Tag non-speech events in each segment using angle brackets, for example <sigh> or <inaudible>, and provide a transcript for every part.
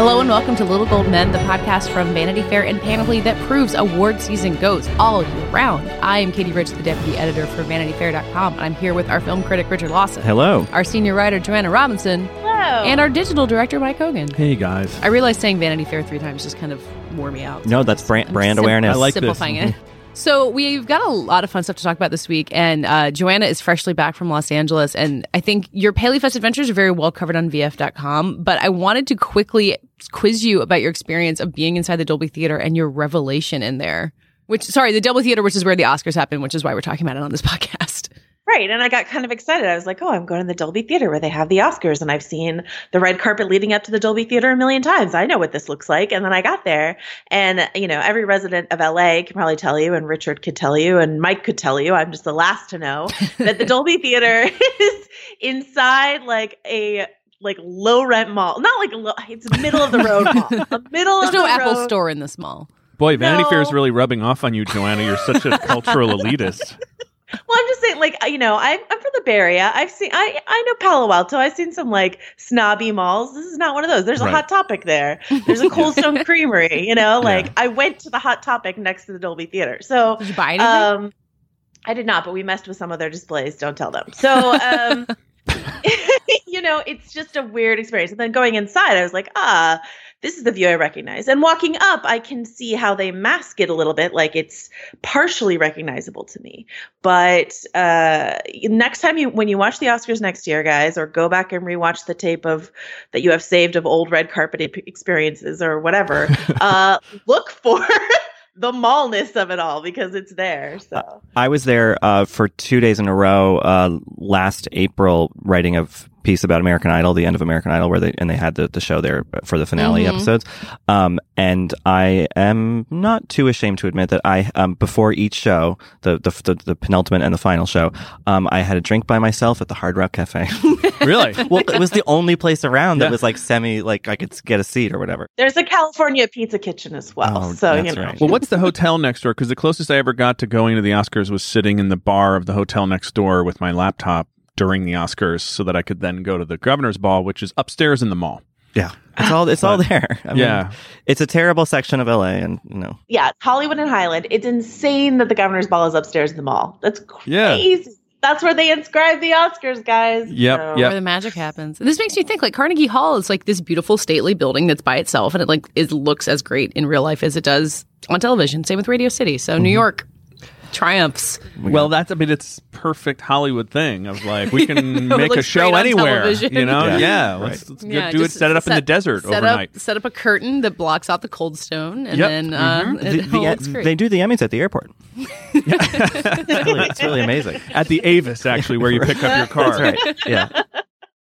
Hello and welcome to Little Gold Men, the podcast from Vanity Fair and Panoply that proves award season goes all year round. I am Katie Rich, the deputy editor for VanityFair.com, and I'm here with our film critic Richard Lawson. Hello. Our senior writer Joanna Robinson. Hello. And our digital director Mike Hogan. Hey guys. I realized saying Vanity Fair three times just kind of wore me out. No, that's brand, I'm brand sim- awareness. I like this. simplifying it. <laughs> So we've got a lot of fun stuff to talk about this week, and uh, Joanna is freshly back from Los Angeles, and I think your Paley Fest adventures are very well covered on VF.com. But I wanted to quickly quiz you about your experience of being inside the Dolby Theater and your revelation in there. Which, sorry, the Dolby Theater, which is where the Oscars happen, which is why we're talking about it on this <laughs> podcast. Right. And I got kind of excited. I was like, oh, I'm going to the Dolby Theater where they have the Oscars. And I've seen the red carpet leading up to the Dolby Theater a million times. I know what this looks like. And then I got there. And, you know, every resident of LA can probably tell you, and Richard could tell you, and Mike could tell you, I'm just the last to know, <laughs> that the Dolby Theater <laughs> is inside like a like low rent mall. Not like a low, it's middle of the road mall. <laughs> The middle of the road There's of no the Apple road. store in this mall. Boy, Vanity Fair is really rubbing off on you, Joanna. You're such a cultural elitist. Well, I'm just saying, like, you know, I'm, I'm from the Bay Area. I've seen, I, I know Palo Alto. I've seen some like snobby malls. This is not one of those. There's a Right. Hot Topic there. <laughs> There's a Cold Stone Creamery. You know, like Yeah. I went to the Hot Topic next to the Dolby Theater. So, Did you buy anything? um, I did not, but we messed with some of their displays. Don't tell them. So, um, <laughs> <laughs> <laughs> you know, it's just a weird experience. And then going inside, I was like, ah, this is the view I recognize. And walking up, I can see how they mask it a little bit, like it's partially recognizable to me. But uh, next time you, when you watch the Oscars next year, guys, or go back and rewatch the tape of that you have saved of old red carpet experiences or whatever, <laughs> uh, look for. <laughs> The mallness of it all because it's there. So I was there uh, for two days in a row uh, last April, writing a f- piece about American Idol, the end of American Idol, where they and they had the, the show there for the finale Mhm. episodes. Um, and I am not too ashamed to admit that I um, before each show, the, the the the penultimate and the final show, um, I had a drink by myself at the Hard Rock Cafe. <laughs> Really? well, it was the only place around that Yeah. was like semi like I could get a seat or whatever. There's a California pizza kitchen as well. Oh, so you know. right. Well, what's the hotel next door? Because the closest I ever got to going to the Oscars was sitting in the bar of the hotel next door with my laptop during the Oscars so that I could then go to the governor's ball, which is upstairs in the mall. Yeah, it's all it's all there. I mean, Yeah. it's a terrible section of LA, and you know. Yeah, Hollywood and Highland. It's insane that the governor's ball is upstairs in the mall. That's Yeah. crazy. That's where they inscribe the Oscars, guys. Yep, So- yep. where the magic happens. And this makes me think like Carnegie Hall is like this beautiful stately building that's by itself and it like it looks as great in real life as it does on television. Same with Radio City. So Mm-hmm. New York triumphs. Well, that's I mean, it's perfect Hollywood thing of like we <laughs> can make a show anywhere. television. You know? Yeah. Yeah. Right. Let's, let's Yeah, do it. Set it up in the desert set overnight. Up, set up a curtain that blocks out the cold stone and Yep. then uh, Mhm. it The- all the- looks great. they do the Emmys at the airport. <laughs> it's, really, it's really amazing. At the Avis, actually, where you pick up your <laughs> car. That's right. Yeah.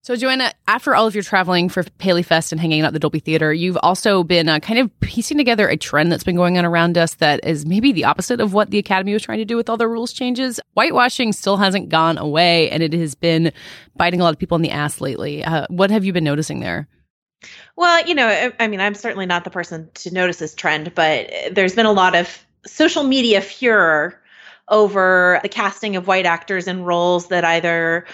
So, Joanna, after all of your traveling for Paley Fest and hanging out at the Dolby Theater, you've also been uh, kind of piecing together a trend that's been going on around us that is maybe the opposite of what the Academy was trying to do with all the rules changes. Whitewashing still hasn't gone away, and it has been biting a lot of people in the ass lately. Uh, what have you been noticing there? Well, you know, I, I mean, I'm certainly not the person to notice this trend, but there's been a lot of social media furor over the casting of white actors in roles that either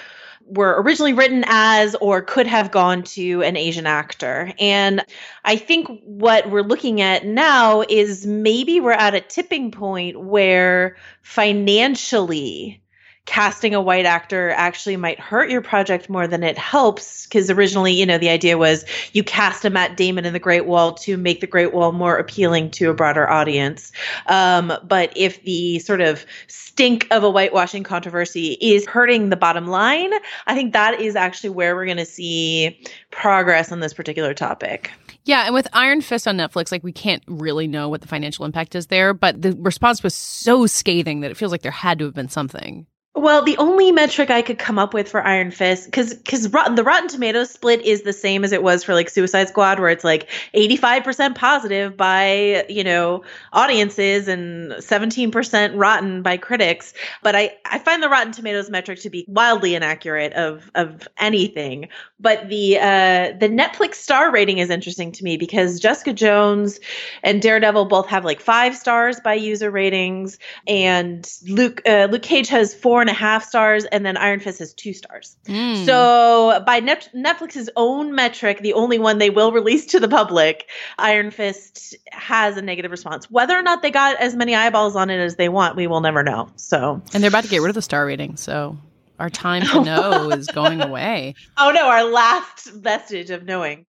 were originally written as or could have gone to an Asian actor. And I think what we're looking at now is maybe we're at a tipping point where financially casting a white actor actually might hurt your project more than it helps. Because originally, you know, the idea was you cast a Matt Damon in The Great Wall to make The Great Wall more appealing to a broader audience. Um, but if the sort of stink of a whitewashing controversy is hurting the bottom line, I think that is actually where we're going to see progress on this particular topic. Yeah, and with Iron Fist on Netflix, like we can't really know what the financial impact is there, but the response was so scathing that it feels like there had to have been something. Well, the only metric I could come up with for Iron Fist, because because the Rotten Tomatoes split is the same as it was for like Suicide Squad, where it's like eighty five percent positive by you know audiences and seventeen percent rotten by critics. But I I find the Rotten Tomatoes metric to be wildly inaccurate of of anything. But the uh, the Netflix star rating is interesting to me because Jessica Jones and Daredevil both have like five stars by user ratings, and Luke uh, Luke Cage has four and a half stars, and then Iron Fist has two stars. Mm. So by Net- Netflix's own metric, the only one they will release to the public, Iron Fist has a negative response. Whether or not they got as many eyeballs on it as they want, we will never know. So and they're about to get rid of the star rating, so our time to <laughs> know is going away. Oh no, our last vestige of knowing.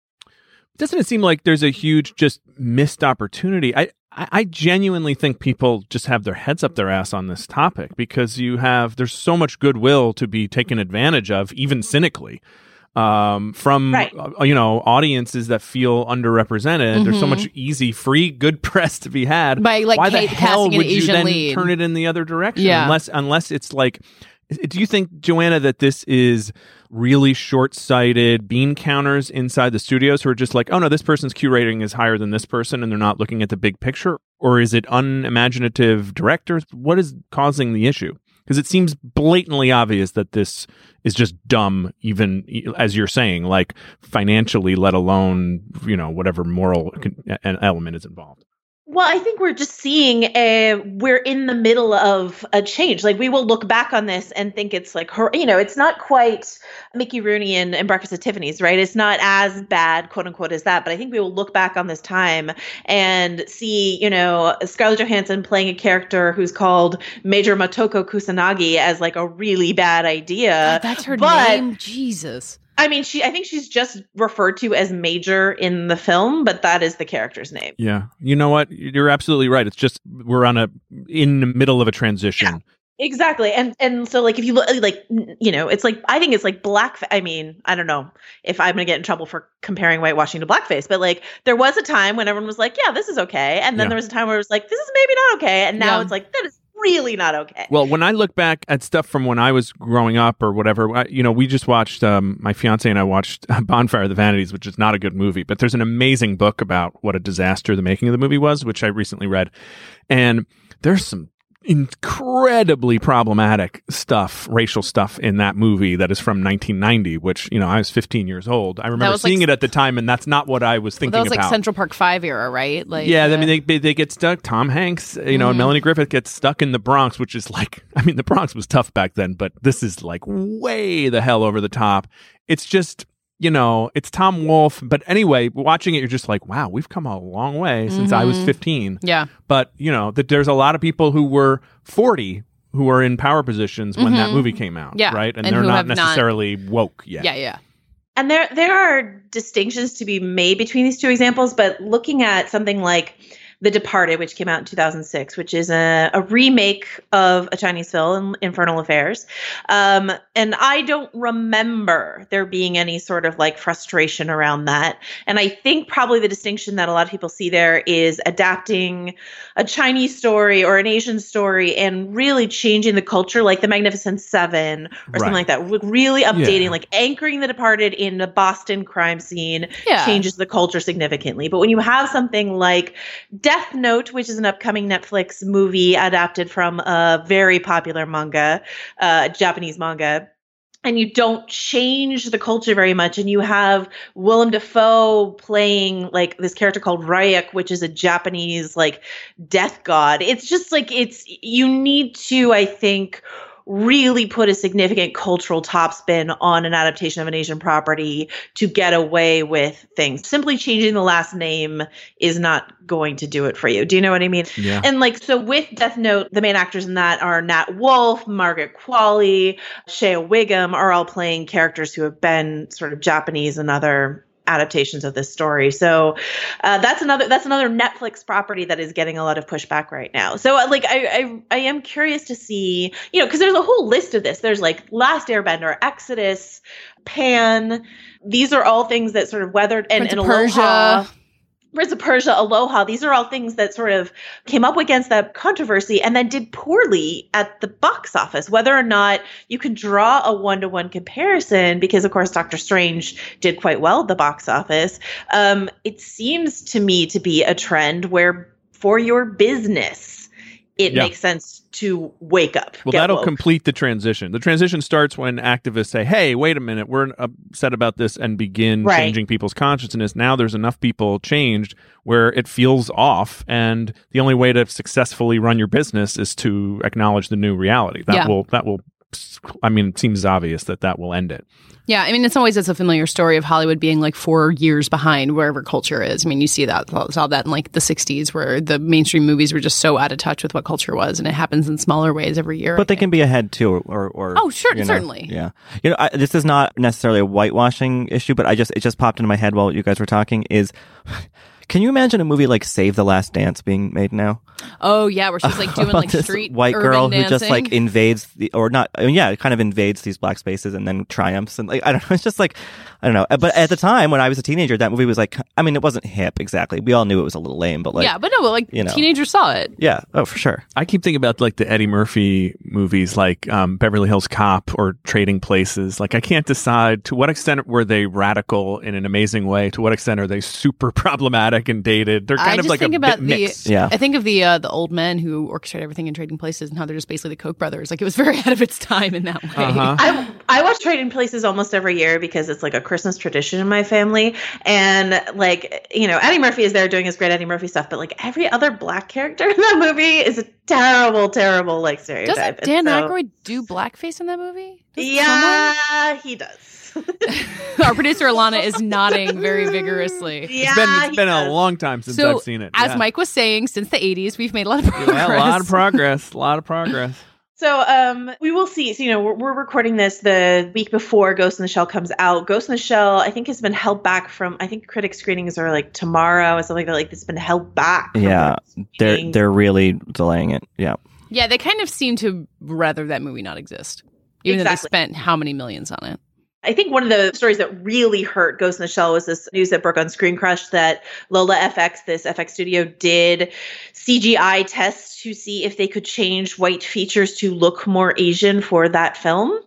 Doesn't it seem like there's a huge just missed opportunity? I I, I genuinely think people just have their heads up their ass on this topic because you have there's so much goodwill to be taken advantage of, even cynically. Um, from right. uh, you know audiences that feel underrepresented, mm-hmm. there's so much mm-hmm. easy, free, good <laughs> press to be had. By like why the hell would you then lead. turn it in the other direction? Yeah. unless unless it's like do you think, Joanna, that this is really short sighted bean counters inside the studios who are just like, oh no, this person's Q rating is higher than this person and they're not looking at the big picture? Or is it unimaginative directors? What is causing the issue? Because it seems blatantly obvious that this is just dumb, even as you're saying, like financially, let alone, you know, whatever moral element is involved. Well, I think we're just seeing a we're in the middle of a change. Like we will look back on this and think it's like her, you know, it's not quite Mickey Rooney and, and Breakfast at Tiffany's, right? It's not as bad, quote unquote, as that. But I think we will look back on this time and see, you know, Scarlett Johansson playing a character who's called Major Motoko Kusanagi as like a really bad idea. God, that's her but, name. Jesus. I mean, she. I think she's just referred to as Major in the film, but that is the character's name. Yeah, you know what? You're absolutely right. It's just we're on a in the middle of a transition. Yeah. Exactly. And and so like if you look like you know, it's like I think it's like black I mean, I don't know if I'm going to get in trouble for comparing whitewashing to blackface, but like there was a time when everyone was like, yeah, this is okay. And then yeah. there was a time where it was like this is maybe not okay. And now yeah. it's like that is really not okay. Well, when I look back at stuff from when I was growing up or whatever, I, you know, we just watched, um, my fiance and I watched <laughs> Bonfire of the Vanities, which is not a good movie, but there's an amazing book about what a disaster the making of the movie was, which I recently read. And there's some incredibly problematic stuff, racial stuff in that movie that is from 1990, which, you know, I was 15 years old. I remember seeing like, it at the time, and that's not what I was thinking well, That was about. like Central Park 5 era, right? Like, yeah, I mean, they, they get stuck. Tom Hanks, you know, mm-hmm. and Melanie Griffith gets stuck in the Bronx, which is like, I mean, the Bronx was tough back then, but this is like way the hell over the top. It's just you know, it's Tom Wolfe. But anyway, watching it, you're just like, wow, we've come a long way since mm-hmm. I was mm-hmm. 15. Yeah. But, you know, that there's a lot of people who were 40 who were in power positions when mm-hmm. that movie came out. Yeah. Right. And, and they're not necessarily not... woke yet. Yeah. Yeah. And there there are distinctions to be made between these two examples, but looking at something like the Departed, which came out in 2006, which is a, a remake of a Chinese film, Infernal Affairs. Um, and I don't remember there being any sort of like frustration around that. And I think probably the distinction that a lot of people see there is adapting a Chinese story or an Asian story and really changing the culture, like The Magnificent Seven or right. something like that. Really updating, yeah. like anchoring The Departed in a Boston crime scene yeah. changes the culture significantly. But when you have something like Death Note, which is an upcoming Netflix movie adapted from a very popular manga, uh, Japanese manga, and you don't change the culture very much and you have Willem Dafoe playing like this character called Ryuk which is a Japanese like death god. It's just like it's you need to I think really put a significant cultural topspin on an adaptation of an Asian property to get away with things. Simply changing the last name is not going to do it for you. Do you know what I mean? Yeah. And like so with Death Note, the main actors in that are Nat Wolff, Margaret Qualley, Shea Whigham are all playing characters who have been sort of Japanese and other adaptations of this story. So uh, that's another that's another Netflix property that is getting a lot of pushback right now. So uh, like I I, I am curious to see you know because there's a whole list of this. There's like Last Airbender, Exodus, Pan. These are all things that sort of weathered and, and of Aloha. Persia. Prince of Persia, Aloha, these are all things that sort of came up against that controversy and then did poorly at the box office. Whether or not you can draw a one to one comparison, because of course Doctor Strange did quite well at the box office, um, it seems to me to be a trend where for your business, it Yeah. makes sense to wake up. Well, that'll woke. complete the transition. The transition starts when activists say, "Hey, wait a minute, we're upset about this," and begin Right. changing people's consciousness. Now there's enough people changed where it feels off, and the only way to successfully run your business is to acknowledge the new reality. That Yeah. will that will. I mean, it seems obvious that that will end it. Yeah, I mean, in some ways, it's a familiar story of Hollywood being like four years behind wherever culture is. I mean, you see that saw that in like the '60s, where the mainstream movies were just so out of touch with what culture was, and it happens in smaller ways every year. But I they can be ahead too, or or, or Oh, sure, you know, certainly. yeah. You know, I, this is not necessarily a whitewashing issue, but I just it just popped into my head while you guys were talking. Is can you imagine a movie like Save the Last Dance being made now? Oh yeah, where she's like <laughs> doing like this street white girl dancing. who just like invades the or not I mean, yeah it kind of invades these black spaces and then triumphs and like I don't know it's just like I don't know but at the time when I was a teenager that movie was like I mean it wasn't hip exactly we all knew it was a little lame but like yeah, but no, but like you know. teenagers saw it. yeah oh for sure I keep thinking about like the Eddie Murphy movies, like um, Beverly Hills Cop or Trading Places. Like I can't decide to what extent were they radical in an amazing way. To what extent are they super <laughs> problematic and dated? They're kind I of like think a about bit the. mixed. Yeah. I think of the uh, the old men who orchestrate everything in Trading Places and how they're just basically the Koch brothers. Like it was very <laughs> ahead of its time in that way. Uh-huh. I I watch Trading Places almost every year because it's like a Christmas tradition in my family, and like you know Eddie Murphy is there doing his great Eddie Murphy stuff, but like every other black character <laughs> in that movie is a terrible, terrible like stereotype. Doesn't Dan so- Aykroyd do blackface in that movie? Doesn't Yeah, he does. <laughs> Our producer Alana is nodding very vigorously. yeah, It's been it's he been a long time since So, I've seen it. as yeah. Mike was saying, since the 80s, we've made a lot of progress. yeah, a lot of progress, <laughs> a lot of progress. So um, we will see. So, you know, we're, we're recording this the week before Ghost in the Shell comes out. Ghost in the Shell, I think, has been held back from. I think critic screenings are like tomorrow or something like that. Like it's been held back. from yeah they're they're really delaying it yeah Yeah, they kind of seem to rather that movie not exist, even though they spent how many millions on it. I think one of the stories that really hurt Ghost in the Shell was this news that broke on Screen Crush that Lola FX, this FX studio, did CGI tests to see if they could change white features to look more Asian for that film.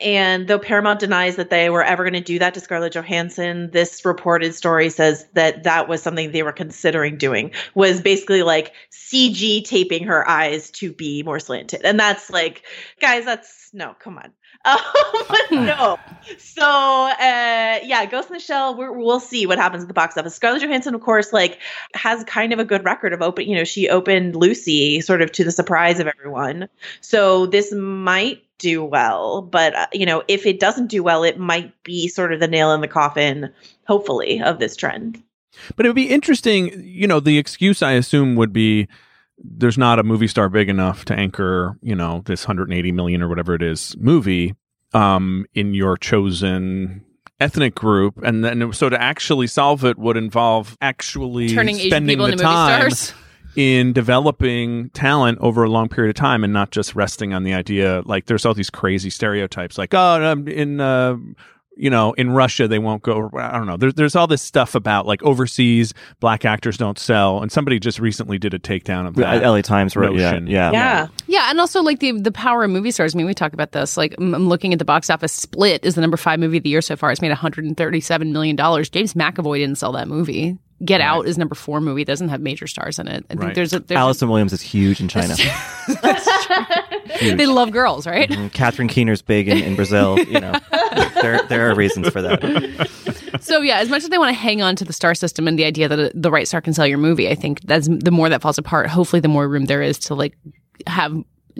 And though Paramount denies that they were ever going to do that to Scarlett Johansson, this reported story says that that was something they were considering doing. Was basically like CG taping her eyes to be more slanted, and that's like, guys, that's no, come on. <laughs> Um, no. So uh, yeah, Ghost in the Shell. We're, we'll see what happens at the box office. Scarlett Johansson, of course, like has kind of a good record of open. You know, she opened Lucy, sort of to the surprise of everyone. So this might do well, but uh, you know, if it doesn't do well, it might be sort of the nail in the coffin, hopefully, of this trend. But it would be interesting, you know, the excuse I assume would be there's not a movie star big enough to anchor, you know, this 180 million or whatever it is movie um, in your chosen ethnic group. And then so to actually solve it would involve actually Turning spending people the into movie time stars. <laughs> in developing talent over a long period of time and not just resting on the idea like there's all these crazy stereotypes like oh um, in uh, you know in Russia they won't go I don't know there's there's all this stuff about like overseas black actors don't sell and somebody just recently did a takedown of that LA Times wrote yeah yeah Yeah. Yeah, and also like the the power of movie stars. I mean, we talk about this. Like, I'm I'm looking at the box office. Split is the number five movie of the year so far. It's made 137 million dollars. James McAvoy didn't sell that movie. Get Out is number four movie. Doesn't have major stars in it. I think there's a there's Allison Williams is huge in China. a, <laughs> <laughs> they love girls, right? And Catherine Keener's big in, in Brazil. You know, <laughs> there there are reasons for that. So yeah, as much as they want to hang on to the star system and the idea that the right star can sell your movie, I think that's the more that falls apart. Hopefully, the more room there is to like have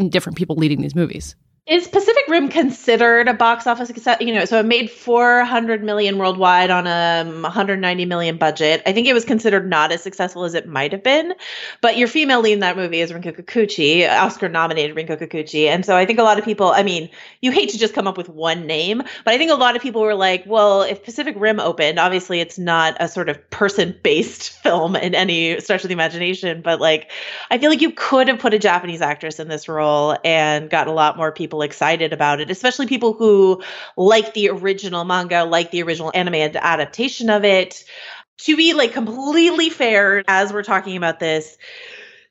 different people leading these movies. Is Pacific Rim considered a box office success? You know, so it made 400 million worldwide on a um, 190 million budget. I think it was considered not as successful as it might have been. But your female lead in that movie is Rinko Kikuchi, Oscar nominated Rinko Kikuchi. And so I think a lot of people, I mean, you hate to just come up with one name, but I think a lot of people were like, well, if Pacific Rim opened, obviously it's not a sort of person based <laughs> film in any stretch of the imagination, but like, I feel like you could have put a Japanese actress in this role and got a lot more people excited about it, especially people who like the original manga, like the original anime adaptation of it. To be like completely fair, as we're talking about this,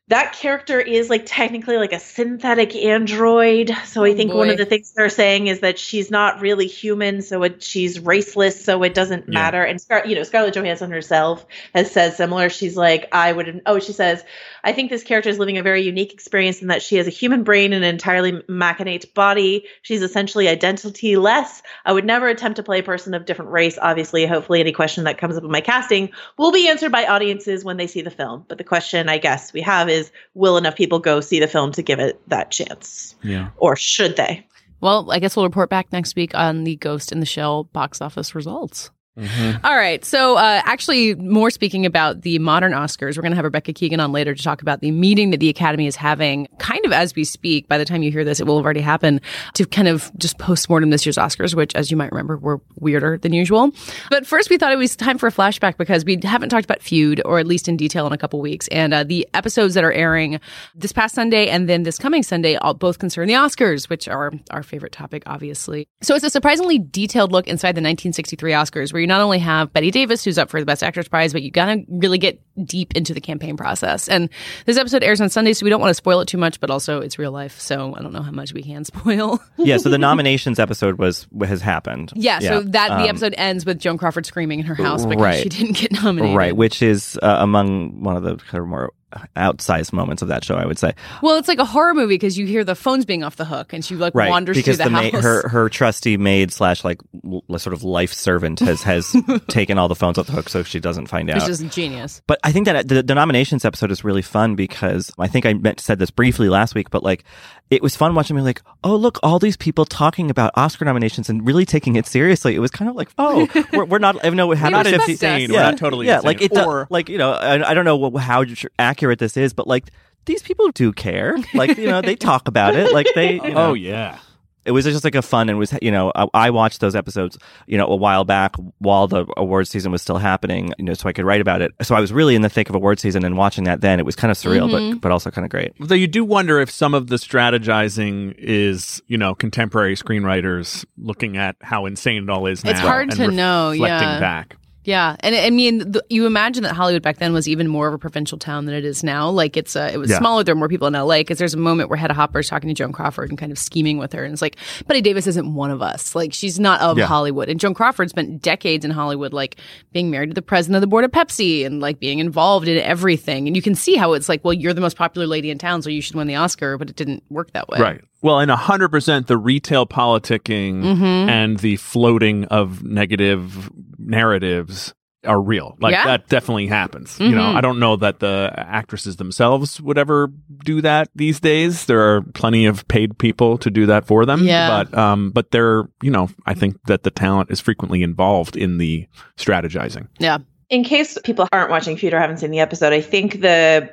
that character is like technically like a synthetic android. So I Oh, think one of the things they're saying is that she's not really human, so it, she's raceless, so it doesn't Yeah. matter. And Scar- you know, Scarlett Johansson herself has said similar. She's like, I would. Oh, she says, I think this character is living a very unique experience in that she has a human brain and an entirely machinate body. She's essentially identity less. I would never attempt to play a person of different race. Obviously, hopefully, any question that comes up in my casting will be answered by audiences when they see the film. But the question, I guess, we have is will enough people go see the film to give it that chance? Yeah. Or should they? Well, I guess we'll report back next week on the Ghost in the Shell box office results. All right. So, uh, actually, more speaking about the modern Oscars, we're going to have Rebecca Keegan on later to talk about the meeting that the Academy is having kind of as we speak. By the time you hear this, it will have already happened to kind of just postmortem this year's Oscars, which, as you might remember, were weirder than usual. But first, we thought it was time for a flashback because we haven't talked about Feud, or at least in detail, in a couple weeks. And uh, the episodes that are airing this past Sunday and then this coming Sunday all both concern the Oscars, which are our favorite topic, obviously. So it's a surprisingly detailed look inside the 1963 Oscars, where you not only have Bette Davis, who's up for the Best Actress prize, but you gotta really get deep into the campaign process. And this episode airs on Sunday, so we don't want to spoil it too much, but also it's real life, so I don't know how much we can <laughs> spoil. yeah, so the nominations episode was has happened. <laughs> yeah, so that the um, episode ends with Joan Crawford screaming in her house because right. she didn't get nominated. Right, which is uh, among one of the kind of more outsized moments of that show, I would say. Well, it's like a horror movie because you hear the phones being off the hook, and she like Right, wanders because through the, ma- house. her her trusty maid slash like l- sort of life servant has has <laughs> taken all the phones off the hook, so she doesn't find It's out. just genius. But I think that uh, the, the nominations episode is really fun because I think I meant, said this briefly last week, but like it was fun watching me like, oh look, all these people talking about Oscar nominations and really taking it seriously. It was kind of like, oh, <laughs> we're, we're not. I know we We have Not respect insane. us. We're not totally yeah, insane. like it, Or- like you know, I, I don't know wh- how tr- accurate this is, but like these people do care. Like you know, they talk about it. Like they, <laughs> you know, Oh yeah. it was just like a fun and was you know I, I watched those episodes you know a while back while the awards season was still happening you know so I could write about it so I was really in the thick of award season and watching that then it was kind of surreal but mm-hmm. but also kind of great Though you do wonder if some of the strategizing is, you know, contemporary screenwriters looking at how insane it all is now. It's hard and to know, Reflecting yeah. back. Yeah, and I mean, the, you imagine that Hollywood back then was even more of a provincial town than it is now. Like it's uh, it was Yeah. smaller. There were more people in LA because there's a moment where Hedda Hopper is talking to Joan Crawford and kind of scheming with her, and it's like Bette Davis isn't one of us. Like she's not of Yeah. Hollywood, and Joan Crawford spent decades in Hollywood, like being married to the president of the board of Pepsi and like being involved in everything. And you can see how it's like, well, you're the most popular lady in town, so you should win the Oscar, but it didn't work that way. Right. Well, and 100% the retail politicking Mm-hmm. and the floating of negative narratives are real. Like Yeah. Mm-hmm. that definitely happens. You know, I don't know that the actresses themselves would ever do that these days. There are plenty of paid people to do that for them. Yeah. But um but they're, you know, I think that the talent is frequently involved in the strategizing. Yeah. in case people aren't watching Feud or haven't seen the episode, I think the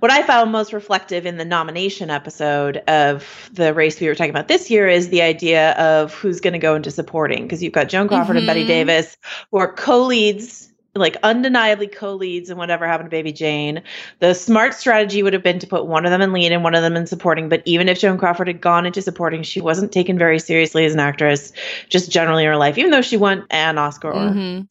what I found most reflective in the nomination episode of the race we were talking about this year is the idea of who's going to go into supporting because you've got Joan Crawford and Bette Mhm. Davis who are co-leads like undeniably co-leads in whatever happened to Baby Jane. The smart strategy would have been to put one of them in lead and one of them in supporting. But even if Joan Crawford had gone into supporting, she wasn't taken very seriously as an actress, just generally in her life, even though she won an Oscar. Mhm.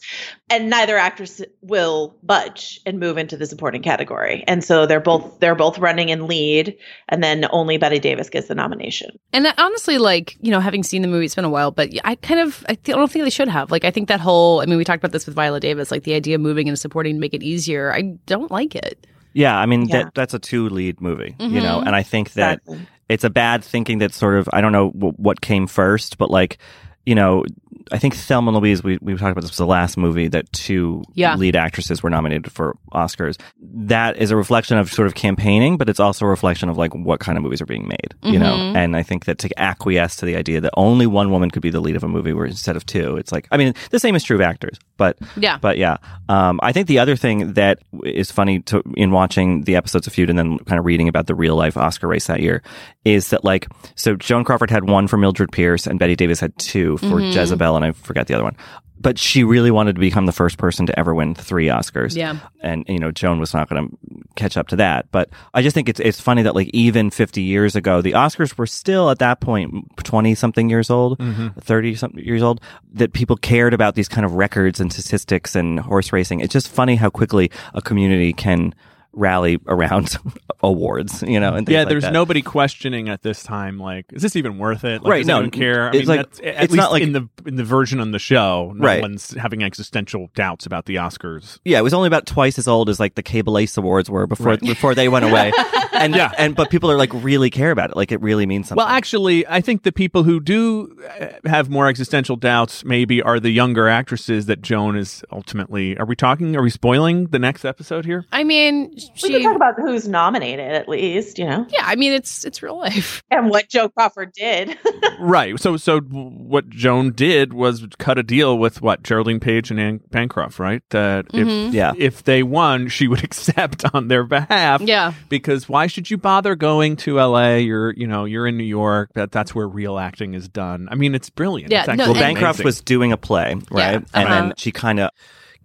And neither actress will budge and move into the supporting category. And so they're both they're both running in lead, and then only Bette Davis gets the nomination. And that, honestly, like you know, having seen the movie, it's been a while, but I kind of I don't think they should have. Like I think that whole I mean, we talked about this with Viola Davis, like the idea of moving and supporting to make it easier. I don't like it. yeah I mean Yeah. that that's a two lead movie you know Mhm. and I think that Exactly. it's a bad thinking that sort of I don't know w- what came first, but like you know I think Thelma and Louise, we, we talked about this was the last movie that two Yeah. lead actresses were nominated for Oscars. That is a reflection of sort of campaigning, but it's also a reflection of like what kind of movies are being made, you know? Mm-hmm. And I think that to acquiesce to the idea that only one woman could be the lead of a movie where instead of two, it's like, I mean, the same is true of actors, but Yeah. but yeah, um, I think the other thing that is funny to in watching the episodes of Feud and then kind of reading about the real life Oscar race that year is that like so Joan Crawford had one for Mildred Pierce and Bette Davis had two for Jezebel and I forgot the other one. But she really wanted to become the first person to ever win three Oscars. Yeah. And you know, Joan was not going to catch up to that. But I just think it's it's funny that like even 50 years ago, the Oscars were still at that point 20 something years old, mm-hmm. 30 something years old, that people cared about these kind of records and statistics and horse racing. It's just funny how quickly a community can rally around <laughs> awards, you know, and things Yeah, like there's that. nobody questioning at this time. Like, is this even worth it? Like, Right, Does no, anyone care? I it's mean, like- that's, at it's least not like- in the in the version on the show, no Right. one's having existential doubts about the Oscars. Yeah, it was only about twice as old as like the Cable Ace Awards were before before they went away. <laughs> and Yeah. and but people are like really care about it. Like it really means something. Well, actually, I think the people who do uh, have more existential doubts maybe are the younger actresses that Joan is ultimately. Are we talking? Are we spoiling the next episode here? I mean, We can talk about who's nominated at least, you know, yeah, I mean, it's it's real life. <laughs> and what Joe Crawford did. <laughs> right. So, so what Joan did was cut a deal with what Geraldine Page and Anne Bancroft, right? That if Yeah. if they won, she would <laughs> accept on their behalf. Yeah. Because why should you bother going to L.A.? You're you know you're in New York. That that's where real acting is done. I mean, it's brilliant. Yeah, It's no, well, Bancroft amazing. was doing a play, right? Yeah, And uh-huh. then she kind of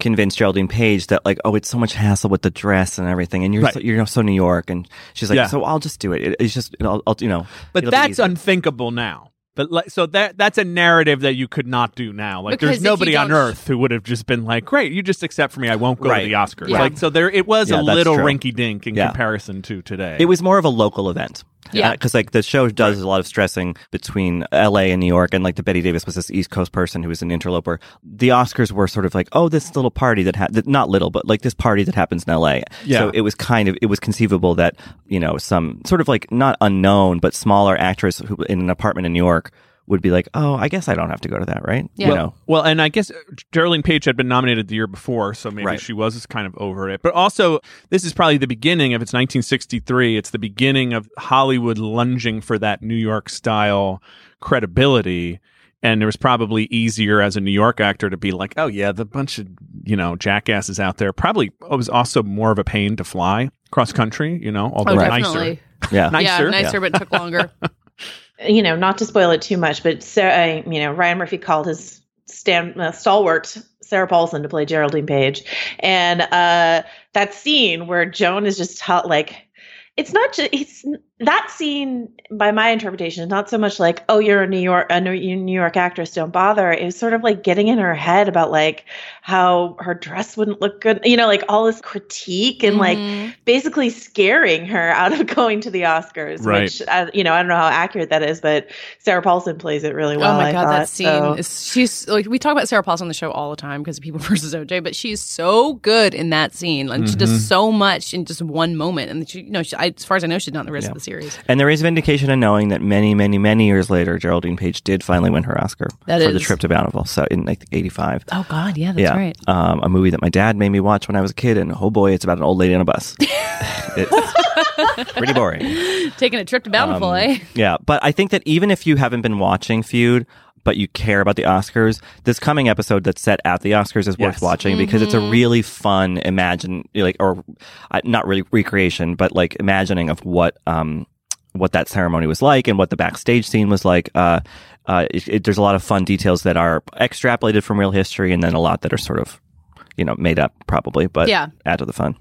convinced Geraldine Page that like, oh, it's so much hassle with the dress and everything, and you're Right. so, you're so New York, and she's like, Yeah. so I'll just do it. It- it's just I'll, I'll you know, But that's unthinkable now. But like, so that that's a narrative that you could not do now. Like, Because there's nobody on earth who would have just been like, "Great, you just accept for me. I won't go Right. to the Oscars." Yeah. Like, so there, it was Yeah, a little rinky dink in Yeah. comparison to today. It was more of a local event. Yeah. Because like the show does a lot of stressing between LA and New York, and like the Bette Davis was this East Coast person who was an interloper. The Oscars were sort of like, oh, this little party that had not little, but like this party that happens in LA. Yeah. So it was kind of it was conceivable that you know some sort of like not unknown but smaller actress who in an apartment in New York would be like, oh, I guess I don't have to go to that, right? Yeah. You know. Well, and I guess uh, Geraldine Page had been nominated the year before, so maybe Right. she was kind of over it. But also, this is probably the beginning of it's 1963. It's the beginning of Hollywood lunging for that New York style credibility. And it was probably easier as a New York actor to be like, oh, yeah, the bunch of, you know, jackasses out there. Probably it was also more of a pain to fly cross country, you know, although Oh, nicer. definitely. Yeah. <laughs> Nicer. Yeah, nicer, but took longer. <laughs> you know, not to spoil it too much, but Sarah, you know, Ryan Murphy called his stand uh, stalwart Sarah Paulson to play Geraldine Page, and uh, that scene where Joan is just hot, like. It's not just it's that scene by my interpretation is not so much like oh you're a New York a New New York actress don't bother it's sort of like getting in her head about like how her dress wouldn't look good you know like all this critique and like Mhm. basically scaring her out of going to the Oscars, Right. which uh, you know I don't know how accurate that is, but Sarah Paulson plays it really well. oh my I god, thought, that scene so- is she's like we talk about Sarah Paulson on the show all the time because of People <laughs> versus OJ, but she's so good in that scene, and she Mm-hmm. does so much in just one moment. And she, you know, she, I, as far as I know, she's not in the rest of the series. And there is vindication in knowing that many, many, many years later, Geraldine Page did finally win her Oscar That for the trip to Bountiful. So in like '85. Oh god, yeah, that's yeah, right. um, a movie that my dad made me watch when I was a kid, and oh boy, it's about an old lady on a bus. <laughs> it's pretty boring. <laughs> Taking a trip to Bountiful, Um, eh? Yeah, but I think that even if you haven't been watching Feud, but you care about the Oscars, this coming episode that's set at the Oscars is worth Yes. watching because it's a really fun imagine like or uh, not really recreation, but like imagining of what um what that ceremony was like and what the backstage scene was like. Uh, uh, it, it, there's a lot of fun details that are extrapolated from real history, and then a lot that are sort of you know made up probably, but Yeah. add to the fun.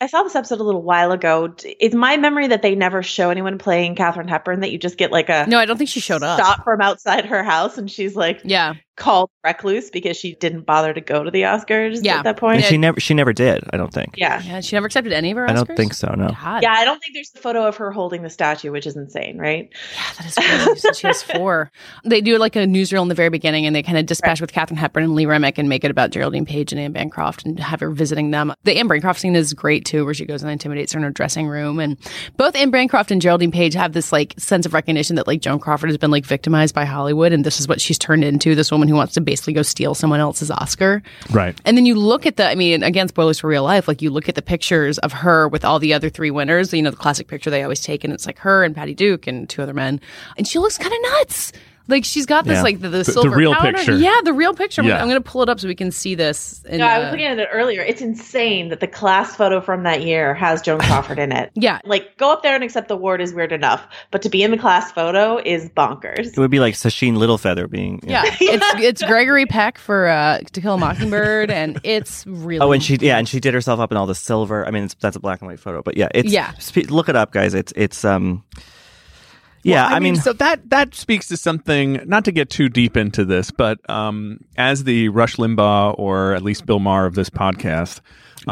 I saw this episode a little while ago. It's my memory that they never show anyone playing Katharine Hepburn. That you just get like a No, I don't think she showed up. stop from outside her house, and she's like Yeah, called recluse because she didn't bother to go to the Oscars Yeah. at that point. And she never she never did. I don't think. yeah. yeah. She never accepted any of her. I don't think so. No. God. Yeah, I don't think there's a photo of her holding the statue, which is insane, right? Yeah, that is crazy. You she has <laughs> four. They do like a newsreel in the very beginning, and they kind of dispatch with Katharine Hepburn and Lee Remick and make it about Geraldine Page and Anne Bancroft and have her visiting them. The Anne Bancroft scene is great too, where she goes and intimidates her in her dressing room. And both Anne Bancroft and Geraldine Page have this like sense of recognition that like Joan Crawford has been like victimized by Hollywood, and this is what she's turned into this woman someone who wants to basically go steal someone else's Oscar. Right. And then you look at the, I mean, again, spoilers for real life. Like you look at the pictures of her with all the other three winners, you know, the classic picture they always take, and it's like her and Patty Duke and two other men. And she looks kind of nuts. Like she's got this, Yeah. like the, the, the silver real powder. picture. Yeah, the real picture. I'm, Yeah. gonna, I'm gonna pull it up so we can see this. in, No, I was uh, looking at it earlier. It's insane that the class photo from that year has Joan Crawford in it. <laughs> Yeah. Like, go up there and accept the award is weird enough, but to be in the class photo is bonkers. It would be like Sacheen Littlefeather being. Yeah, <laughs> it's it's Gregory Peck for uh, To Kill a Mockingbird, and it's really Oh, and she yeah, and she did herself up in all the silver. I mean, it's, that's a black and white photo, but yeah, it's Yeah. spe- look it up, guys. It's it's um, yeah. Well, I, mean, so that that speaks to something. Not to get too deep into this, but um, as the Rush Limbaugh or at least Bill Maher of this podcast,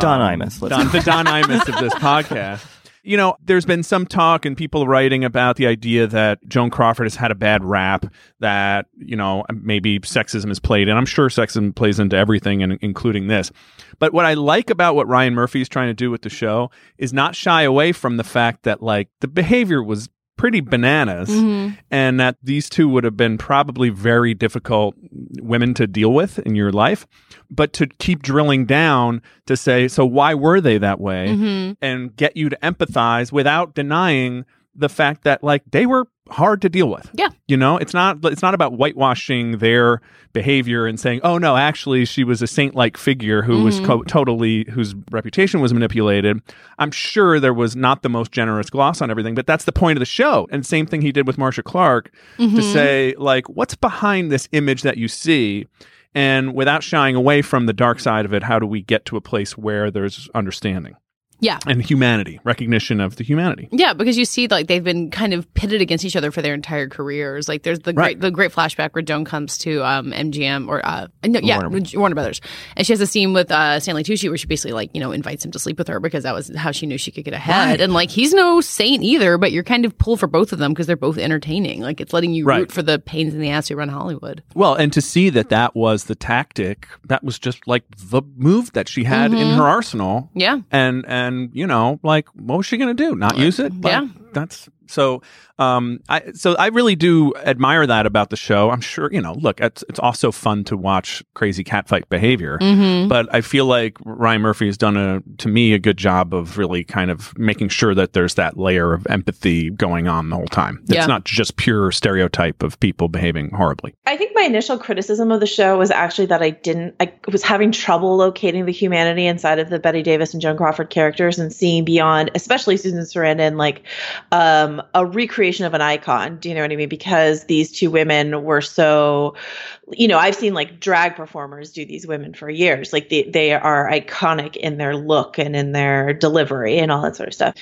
Don um, Imus. Let's Don, the Don Imus of this podcast. You know, there's been some talk and people writing about the idea that Joan Crawford has had a bad rap, that, you know, maybe sexism is played, and I'm sure sexism plays into everything, and including this. But what I like about what Ryan Murphy is trying to do with the show is not shy away from the fact that, like, the behavior was pretty bananas Mhm. and that these two would have been probably very difficult women to deal with in your life but to keep drilling down to say so why were they that way Mhm. and get you to empathize without denying the fact that like they were hard to deal with Yeah. you know it's not it's not about whitewashing their behavior and saying oh no actually she was a saint-like figure who was Mm-hmm. co- totally whose reputation was manipulated i'm sure there was not the most generous gloss on everything but that's the point of the show and same thing he did with marcia clark to Mhm. say like what's behind this image that you see and without shying away from the dark side of it how do we get to a place where there's understanding Yeah. and humanity recognition of the humanity Yeah, because you see, like they've been kind of pitted against each other for their entire careers. Like there's the Right. great, the great flashback where Joan comes to um, MGM or uh, no, yeah, Warner. Warner. Brothers, and she has a scene with uh, Stanley Tucci where she basically like you know invites him to sleep with her because that was how she knew she could get ahead. Right. And like he's no saint either, but you're kind of pull for both of them because they're both entertaining. Like it's letting you Right. root for the pains in the ass who run Hollywood. well and to see that that was the tactic that was just like the move that she had in her arsenal Yeah, and and you know like what was she going to do? Not use it? Yeah. that's so um i so i really do admire that about the show i'm sure you know look it's, it's also fun to watch crazy catfight behavior Mm-hmm. but i feel like ryan murphy has done a to me a good job of really kind of making sure that there's that layer of empathy going on the whole time it's Yeah. not just pure stereotype of people behaving horribly I think my initial criticism of the show was actually that I didn't, I was having trouble locating the humanity inside of the Bette Davis and Joan Crawford characters and seeing beyond, especially Susan Sarandon, like um, a recreation of an icon. Do you know what I mean? Because these two women were so, you know, I've seen like drag performers do these women for years. Like they, they are iconic in their look and in their delivery and all that sort of stuff.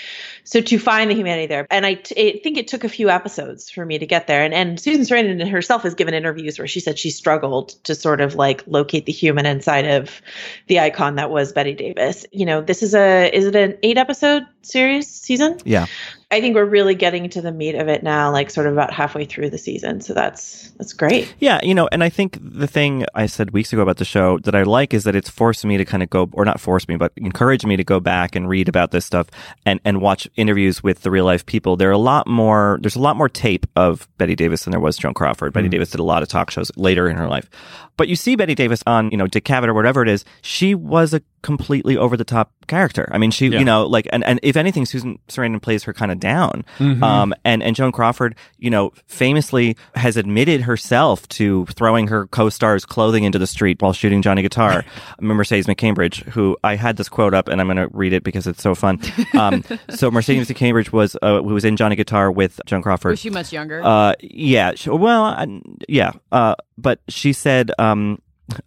So to find the humanity there, and I, t- I think it took a few episodes for me to get there. And and Susan Sarandon herself has given interviews where she said she struggled to sort of like locate the human inside of the icon that was Bette Davis. You know, this is a is it an eight episode series season? yeah. I think we're really getting to the meat of it now, like sort of about halfway through the season. So that's that's great. Yeah, you know, and I think the thing I said weeks ago about the show that I like is that it's forced me to kind of go, or not force me, but encourage me to go back and read about this stuff and, and watch interviews with the real life people. There are a lot more, there's a lot more tape of Bette Davis than there was Joan Crawford. Bette mm-hmm. Davis did a lot of talk shows later in her life. But you see Bette Davis on, you know, Dick Cavett or whatever it is, she was a completely over the top character. I mean, she, Yeah. you know, like, and, and if anything, Susan Sarandon plays her kind of down. Um, and, and Joan Crawford, you know, famously has admitted herself to throwing her co-star's clothing into the street while shooting Johnny Guitar. <laughs> Mercedes McCambridge, who I had this quote up and I'm going to read it because it's so fun. Um, <laughs> so Mercedes McCambridge was, uh, who was in Johnny Guitar with Joan Crawford. Was she much younger? Uh, yeah. she- Well, I, yeah. Uh, but she said um,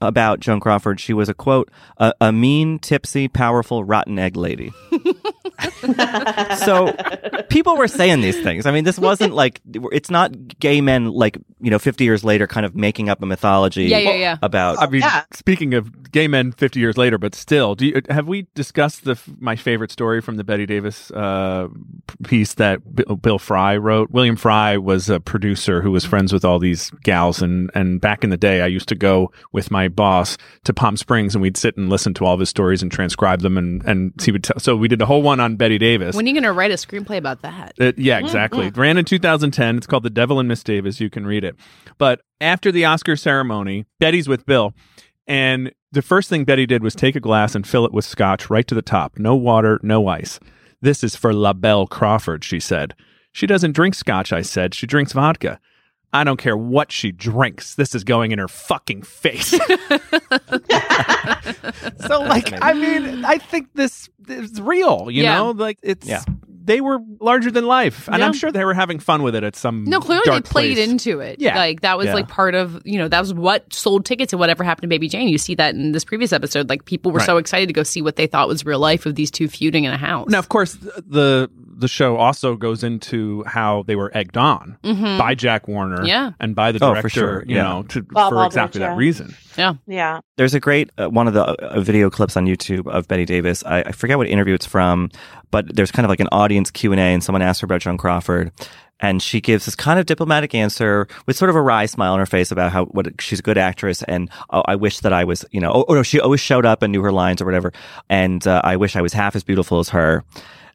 about Joan Crawford, she was a quote, a, a mean, tipsy, powerful, rotten egg lady. <laughs> so people were saying these things. I mean, this wasn't like it's not gay men like you know, fifty years later, kind of making up a mythology. Yeah, yeah, yeah. About I mean, Yeah. speaking of gay men, fifty years later, but still, do you, have we discussed the my favorite story from the Bette Davis uh, piece that Bill, Bill Frye wrote? William Frye was a producer who was friends with all these gals, and and back in the day, I used to go with with my boss to Palm Springs, and we'd sit and listen to all of his stories and transcribe them, and and he would tell. So we did a whole one on Bette Davis. When are you going to write a screenplay about that? Uh, yeah, exactly. It ran in 2010. It's called The Devil and Miss Davis. You can read it. But after the Oscar ceremony, Bette's with Bill, and the first thing Bette did was take a glass and fill it with scotch right to the top. No water, no ice. This is for La Belle Crawford, she said. She doesn't drink scotch, I said. She drinks vodka. I don't care what she drinks. This is going in her fucking face. <laughs> so, like, I mean, I think this is real, you Yeah. know? Like, it's. Yeah. They were larger than life, and Yeah. I'm sure they were having fun with it at some No, clearly they played place. into it. Yeah. Like that was Yeah. like part of, you know, that was what sold tickets to whatever happened to Baby Jane. You see that in this previous episode. Like people were Right. so excited to go see what they thought was real life of these two feuding in a house. Now, of course, the the show also goes into how they were egged on by Jack Warner, Mm-hmm. Yeah. and by the Oh, director, for sure, you yeah. know, to, Bob for Aldrich, exactly yeah. that reason. Yeah. Yeah. There's a great uh, one of the uh, video clips on YouTube of Bette Davis. I, I forget what interview it's from, but there's kind of like an audience Q and A, and someone asks her about Joan Crawford, and she gives this kind of diplomatic answer with sort of a wry smile on her face about how what she's a good actress, and oh, I wish that I was, you know, oh, oh no, she always showed up and knew her lines or whatever, and uh, I wish I was half as beautiful as her,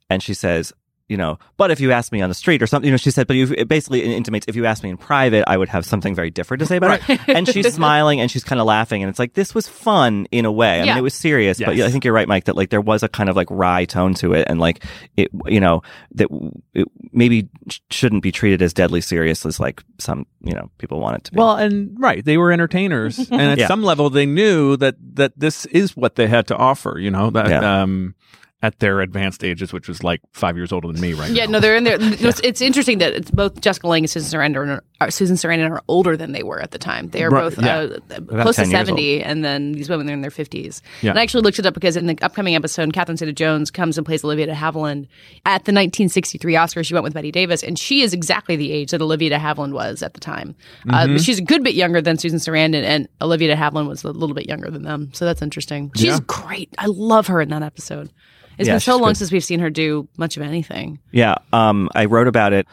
and she says. You know, but if you asked me on the street or something, you know, she said, but you, basically intimates if you asked me in private, I would have something very different to say about it. And she's <laughs> smiling and she's kind of laughing, and it's like this was fun in a way. I mean, it was serious, but I think you're right, Mike, that like there was a kind of like wry tone to it, and like it, you know, that it maybe shouldn't be treated as deadly serious as like some, you know, people want it to be. Well, and right, they were entertainers, <laughs> and at Yeah. some level, they knew that that this is what they had to offer. You know, that Yeah. um, at their advanced ages, which was like five years older than me right Yeah, now. no, they're in there. <laughs> It's, it's interesting that it's both Jessica Lange and Susan Sarandon are, Susan Sarandon are older than they were at the time. They are Right, both yeah. uh, close to 10 years 70, and then these women are in their 50s. Yeah. And I actually looked it up because in the upcoming episode, Catherine Zeta Jones comes and plays Olivia de Havilland. At the 1963 Oscars, she went with Bette Davis, and she is exactly the age that Olivia de Havilland was at the time. Mm-hmm. Uh, she's a good bit younger than Susan Sarandon, and Olivia de Havilland was a little bit younger than them. So that's interesting. She's Yeah. great. I love her in that episode. It's Yeah, been so long good. since we've seen her do much of anything. Yeah, um, I wrote about it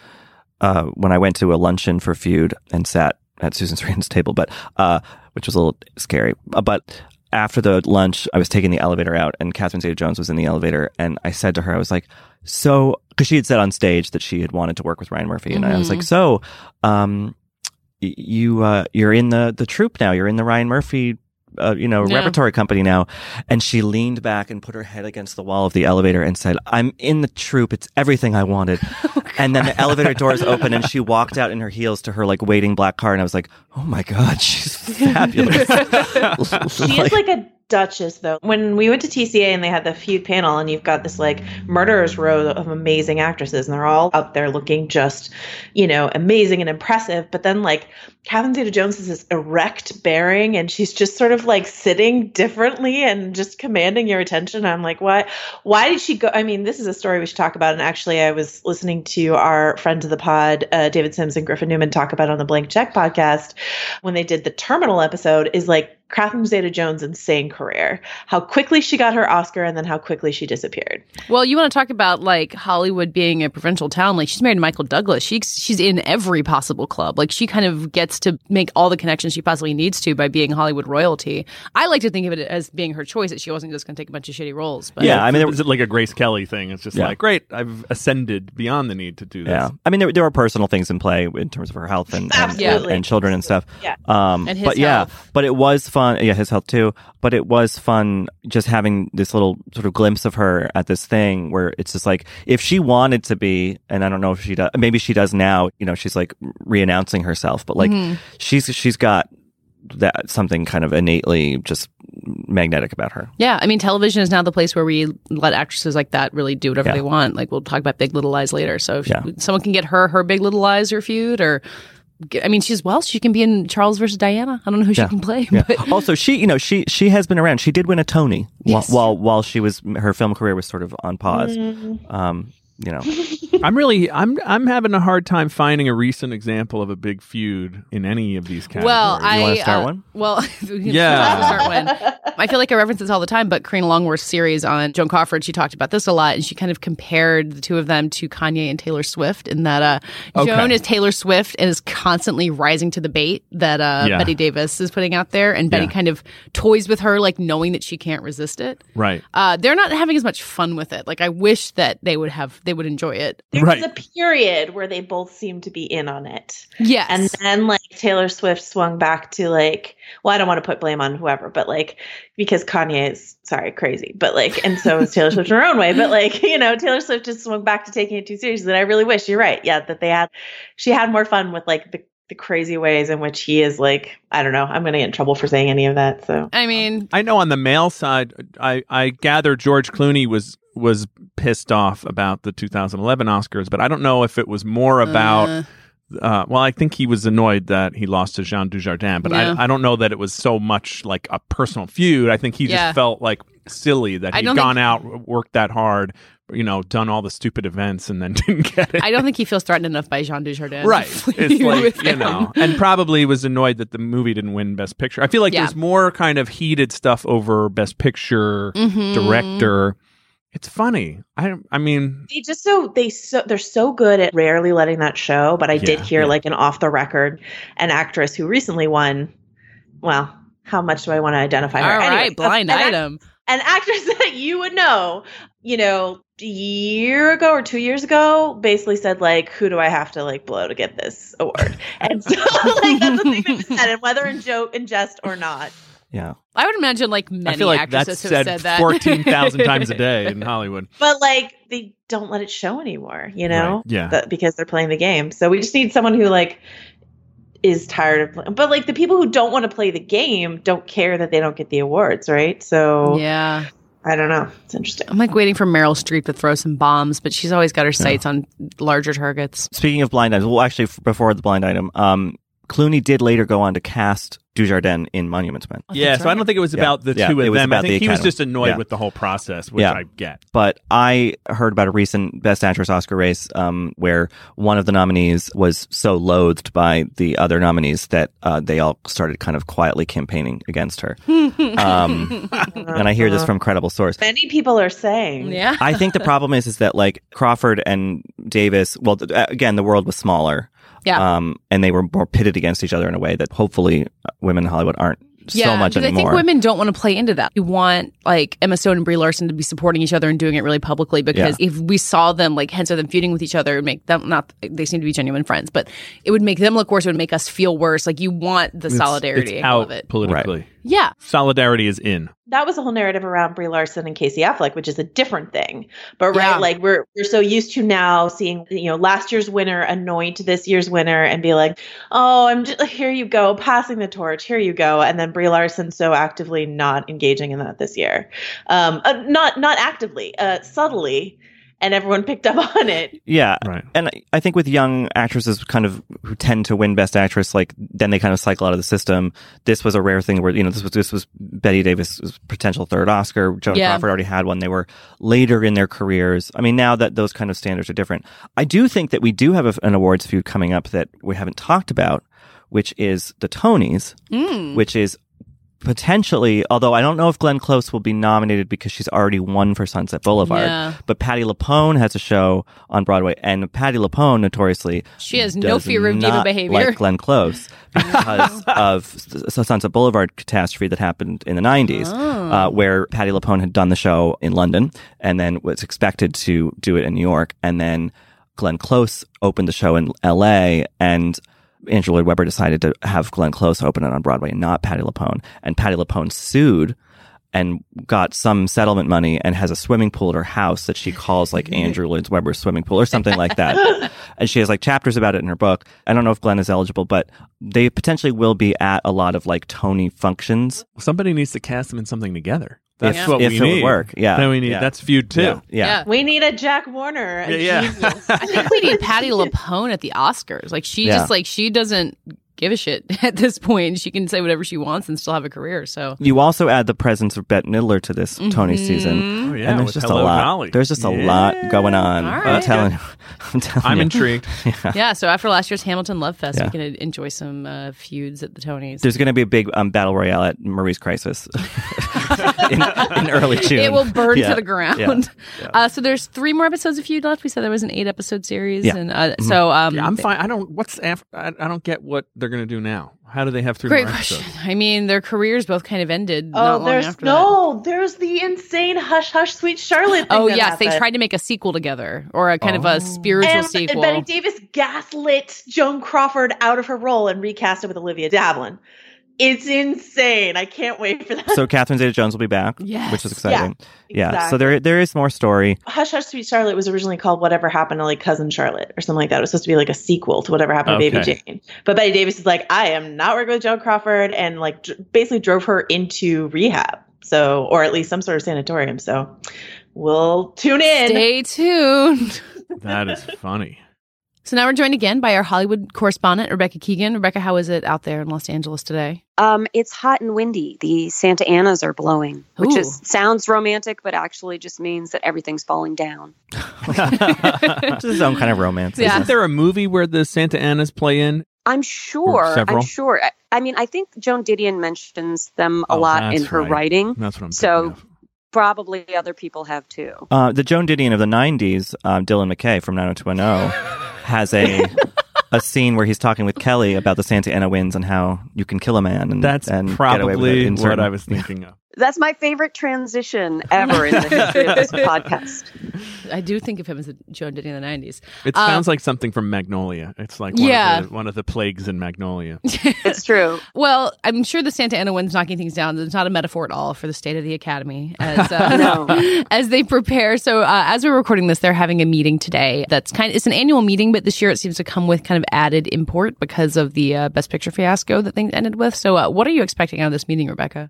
uh, when I went to a luncheon for Feud and sat at Susan Sarandon's <laughs> table, but uh, which was a little scary. Uh, But after the lunch, I was taking the elevator out, and Catherine Zeta-Jones was in the elevator, and I said to her, I was like, "So," because she had said on stage that she had wanted to work with Ryan Murphy, and I was like, "So, um, y- you uh, you're in the the troupe now. You're in the Ryan Murphy." Uh, you know, Yeah. repertory company now. And she leaned back and put her head against the wall of the elevator and said, I'm in the troupe. It's everything I wanted. <laughs> and then the elevator doors opened and she walked out in her heels to her like waiting black car. And I was like, oh my God, she's <laughs> fabulous. She is <laughs> like a duchess, though. When we went to TCA and they had the feud panel, and you've got this like murderers row of amazing actresses, and they're all up there looking just, you know, amazing and impressive. But then like Catherine Zeta-Jones has this erect bearing, and she's just sort of like sitting differently and just commanding your attention. I'm like, why? Why did she go? I mean, this is a story we should talk about. And actually, I was listening to our friend of the pod, uh, David Sims and Griffin Newman, talk about on the Blank Check podcast when they did the Terminal episode. Is like Catherine Zeta-Jones' insane career, how quickly she got her Oscar, and then how quickly she disappeared. Well, you want to talk about like Hollywood being a provincial town? Like she's married to Michael Douglas. She's she's in every possible club. Like she kind of gets to make all the connections she possibly needs to by being Hollywood royalty. I like to think of it as being her choice that she wasn't just going to take a bunch of shitty roles. But Yeah, I mean, there- is was like a Grace Kelly thing? It's just Yeah. like, great, I've ascended beyond the need to do this. yeah. I mean, there, there were personal things in play in terms of her health and, and, Absolutely. and children and stuff. Yeah. Um, And his but yeah, but it was fun. Yeah, his health too. But it was fun just having this little sort of glimpse of her at this thing where it's just like, if she wanted to be, and I don't know if she does, maybe she does now, you know, she's like re-announcing herself, but like mm-hmm. she's, she's got that something kind of innately just magnetic about her. yeah, I mean, television is now the place where we let actresses like that really do whatever Yeah. they want. Like we'll talk about Big Little Lies later. So if Yeah. someone can get her her Big Little Lies or feud or. Get- I mean, she's well. She can be in Charles versus Diana. I don't know who she Yeah. can play. Yeah. But also, she, you know, she she has been around. She did win a Tony Yes. while, while while she was her film career was sort of on pause. Um, you know, <laughs> I'm really I'm I'm having a hard time finding a recent example of a big feud in any of these categories. Well, I wanna start uh, one? Well, <laughs> Yeah. start one. I feel like I reference this all the time, but Karina Longworth's series on Joan Crawford, she talked about this a lot, and she kind of compared the two of them to Kanye and Taylor Swift, in that uh, Okay. Joan is Taylor Swift and is constantly rising to the bait that uh, Yeah. Bette Davis is putting out there, and Bette Yeah. kind of toys with her, like knowing that she can't resist it. right. Uh, they're not having as much fun with it. Like I wish that they would have, they would enjoy it. There Right. was a period where they both seemed to be in on it. Yes, And then like Taylor Swift swung back to like, well, I don't want to put blame on whoever, but like because Kanye is sorry, crazy. But like and so is Taylor Swift in her own way. But like, <laughs> you know, Taylor Swift just swung back to taking it too seriously. And I really wish you're right. Yeah, that they had she had more fun with like the the crazy ways in which he is like, I don't know, I'm gonna get in trouble for saying any of that. So I mean, I know on the male side, I I gather George Clooney was was pissed off about the 2011 Oscars, but I don't know if it was more about. uh, Uh, well, I think he was annoyed that he lost to Jean Dujardin, but Yeah. I, I don't know that it was so much like a personal feud. I think he Yeah. just felt like silly that he'd gone think- out, worked that hard, you know, done all the stupid events, and then <laughs> didn't get it. I don't think he feels threatened enough by Jean Dujardin. Right. <laughs> It's feud like, you him. know, and probably was annoyed that the movie didn't win Best Picture. I feel like Yeah. there's more kind of heated stuff over Best Picture, Mhm. director. It's funny. I I mean, they just so they so they're so good at rarely letting that show but i did hear yeah. like an off the record an actress who recently won well how much do i want to identify her All Anyways, right, blind an, item. an actress <laughs> that you would know you know a year ago or two years ago basically said like who do i have to like blow to get this award? And so <laughs> like that's the thing that was said and whether in joke in jest or not. Yeah. I would imagine like many I feel like that's actresses said, have said that. fourteen thousand times a day in <laughs> Hollywood. but like they don't let it show anymore you know? Right, yeah. that, because they're playing the game. So we just need someone who like is tired of playing but like the people who don't want to play the game don't care that they don't get the awards right? So yeah, i don't know. It's interesting. I'm like waiting for Meryl Streep to throw some bombs, but she's always got her sights on larger targets. Speaking of blind items, well, actually, before the blind item, um, Clooney did later go on to cast Dujardin in Monuments Men. Yeah, so I don't think it was Yeah. about the Yeah, two it of them. I about the think he was just annoyed Yeah. with the whole process, which Yeah. I get. But I heard about a recent Best Actress Oscar race um, where one of the nominees was so loathed by the other nominees that uh, they all started kind of quietly campaigning against her. <laughs> um, and I hear this from credible source. many people are saying Yeah, I think the problem is is that like Crawford and Davis. Well, th- uh, again, the world was smaller. Yeah. Um, and they were more pitted against each other in a way that hopefully uh, women in Hollywood aren't so much anymore. Yeah I think women don't want to play into that. You want like Emma Stone and Brie Larson to be supporting each other and doing it really publicly because if we saw them like hence of them feuding with each other, it would make them not they seem to be genuine friends, but it would make them look worse. It would make us feel worse. Like you want the It's- solidarity it's out of it. politically. Yeah, Solidarity is in. that was a whole narrative around Brie Larson and Casey Affleck, which is a different thing. But Yeah. right, like we're we're so used to now seeing you know last year's winner anoint this year's winner and be like, oh, I'm just here you go, passing the torch, here you go, and then Brie Larson so actively not engaging in that this year, um, uh, not not actively, uh, subtly, and everyone picked up on it. Yeah. Right. And I- I think with young actresses kind of who tend to win best actress, like then they kind of cycle out of the system. This was a rare thing where, you know, this was, this was Bette Davis' potential third Oscar. Joan Yeah. Crawford already had one. They were later in their careers. I mean, now that those kind of standards are different, I do think that we do have a, an awards feud coming up that we haven't talked about, which is the Tonys, Mm. which is potentially, although I don't know if Glenn Close will be nominated because she's already won for Sunset Boulevard. Yeah. But Patti LuPone has a show on Broadway, and Patti LuPone notoriously She has no fear of diva behavior. like Glenn Close <laughs> because of S- Sunset Boulevard catastrophe that happened in the 90s, Oh. uh, where Patti LuPone had done the show in London and then was expected to do it in New York, and then Glenn Close opened the show in L.A. and Andrew Lloyd Webber decided to have Glenn Close open it on Broadway and not Patti LuPone. And Patti LuPone sued and got some settlement money and has a swimming pool at her house that she calls like Andrew Lloyd Webber's swimming pool or something like that. <laughs> and she has like chapters about it in her book. I don't know if Glenn is eligible, but they potentially will be at a lot of like Tony functions. Somebody needs to cast them in something together. That's If- what if we it would need. work, yeah, Then we need yeah. that's feud too. Yeah. yeah. We need a Jack Warner. a Yeah, yeah. genius. <laughs> I think we need Patti LuPone at the Oscars. Like she Yeah. just like she doesn't give a shit <laughs> at this point. She can say whatever she wants and still have a career. So You also add the presence of Bette Midler to this Tony season. Oh, yeah, and there's with just Hello, a lot. Dolly. There's just a Yeah. lot going on. All I'm telling you. <laughs> I'm telling I'm you. intrigued. yeah, so after last year's Hamilton Love Fest, Yeah. we can enjoy some uh, feuds at the Tonys. There's going to be a big um, battle royale at Marie's Crisis in, in early <laughs> June. It will burn Yeah. to the ground. Yeah. Yeah. Uh, so there's three more episodes of Feud left. We said there was an eight episode series, Yeah. and uh, so um, Yeah, I'm fine. I don't. What's af- I, I don't get what they're going to do now. How do they have three Great more question. episodes? I mean, their careers both kind of ended. Oh, not long there's after that. no, there's the insane Hush Hush Sweet Charlotte. Thing Oh that yes, they tried to make a sequel together, or a kind of Oh. a spiritual and sequel. And Bette Davis gaslit Joan Crawford out of her role and recast it with Olivia de Havilland. It's insane. I can't wait for that. So Catherine Zeta-Jones will be back, Yes. which is exciting. Yeah. yeah. So there there is more story. Hush Hush Sweet Charlotte was originally called Whatever Happened to like Cousin Charlotte or something like that. It was supposed to be like a sequel to Whatever Happened to Okay. Baby Jane. But Bette Davis is like, I am not working with Joan Crawford and like dr- basically drove her into rehab. So, or at least some sort of sanatorium. So we'll tune in. Stay tuned. That is funny. So now we're joined again by our Hollywood correspondent, Rebecca Keegan. Rebecca, how is it out there in Los Angeles today? Um, it's hot and windy. The Santa Anas are blowing, which Ooh. is sounds romantic, but actually just means that everything's falling down. It's its own kind of romance. Yeah. Isn't there a movie where the Santa Anas play in? I'm sure. several? I'm sure. I, I mean, I think Joan Didion mentions them a Oh, lot in her right. writing. That's what I'm. So- thinking of. Probably other people have too. Uh, the Joan Didion of the '90s, um, Dylan McKay from 90210, <laughs> has a <laughs> a scene where he's talking with Kelly about the Santa Ana winds and how you can kill a man. And That's and get away with it probably what I was thinking of. That's my favorite transition ever in the history of this <laughs> podcast. I do think of him as a Joan Didion in the 90s. It Uh, sounds like something from Magnolia. It's like one Yeah. of the, one of the plagues in Magnolia. <laughs> It's true. Well, I'm sure the Santa Ana wind's knocking things down. It's not a metaphor at all for the state of the academy as <laughs> uh, No. as they prepare. So, uh, as we're recording this, they're having a meeting today. That's kind. Of, it's an annual meeting, but this year it seems to come with kind of added import because of the uh, Best Picture fiasco that things ended with. So, uh, what are you expecting out of this meeting, Rebecca?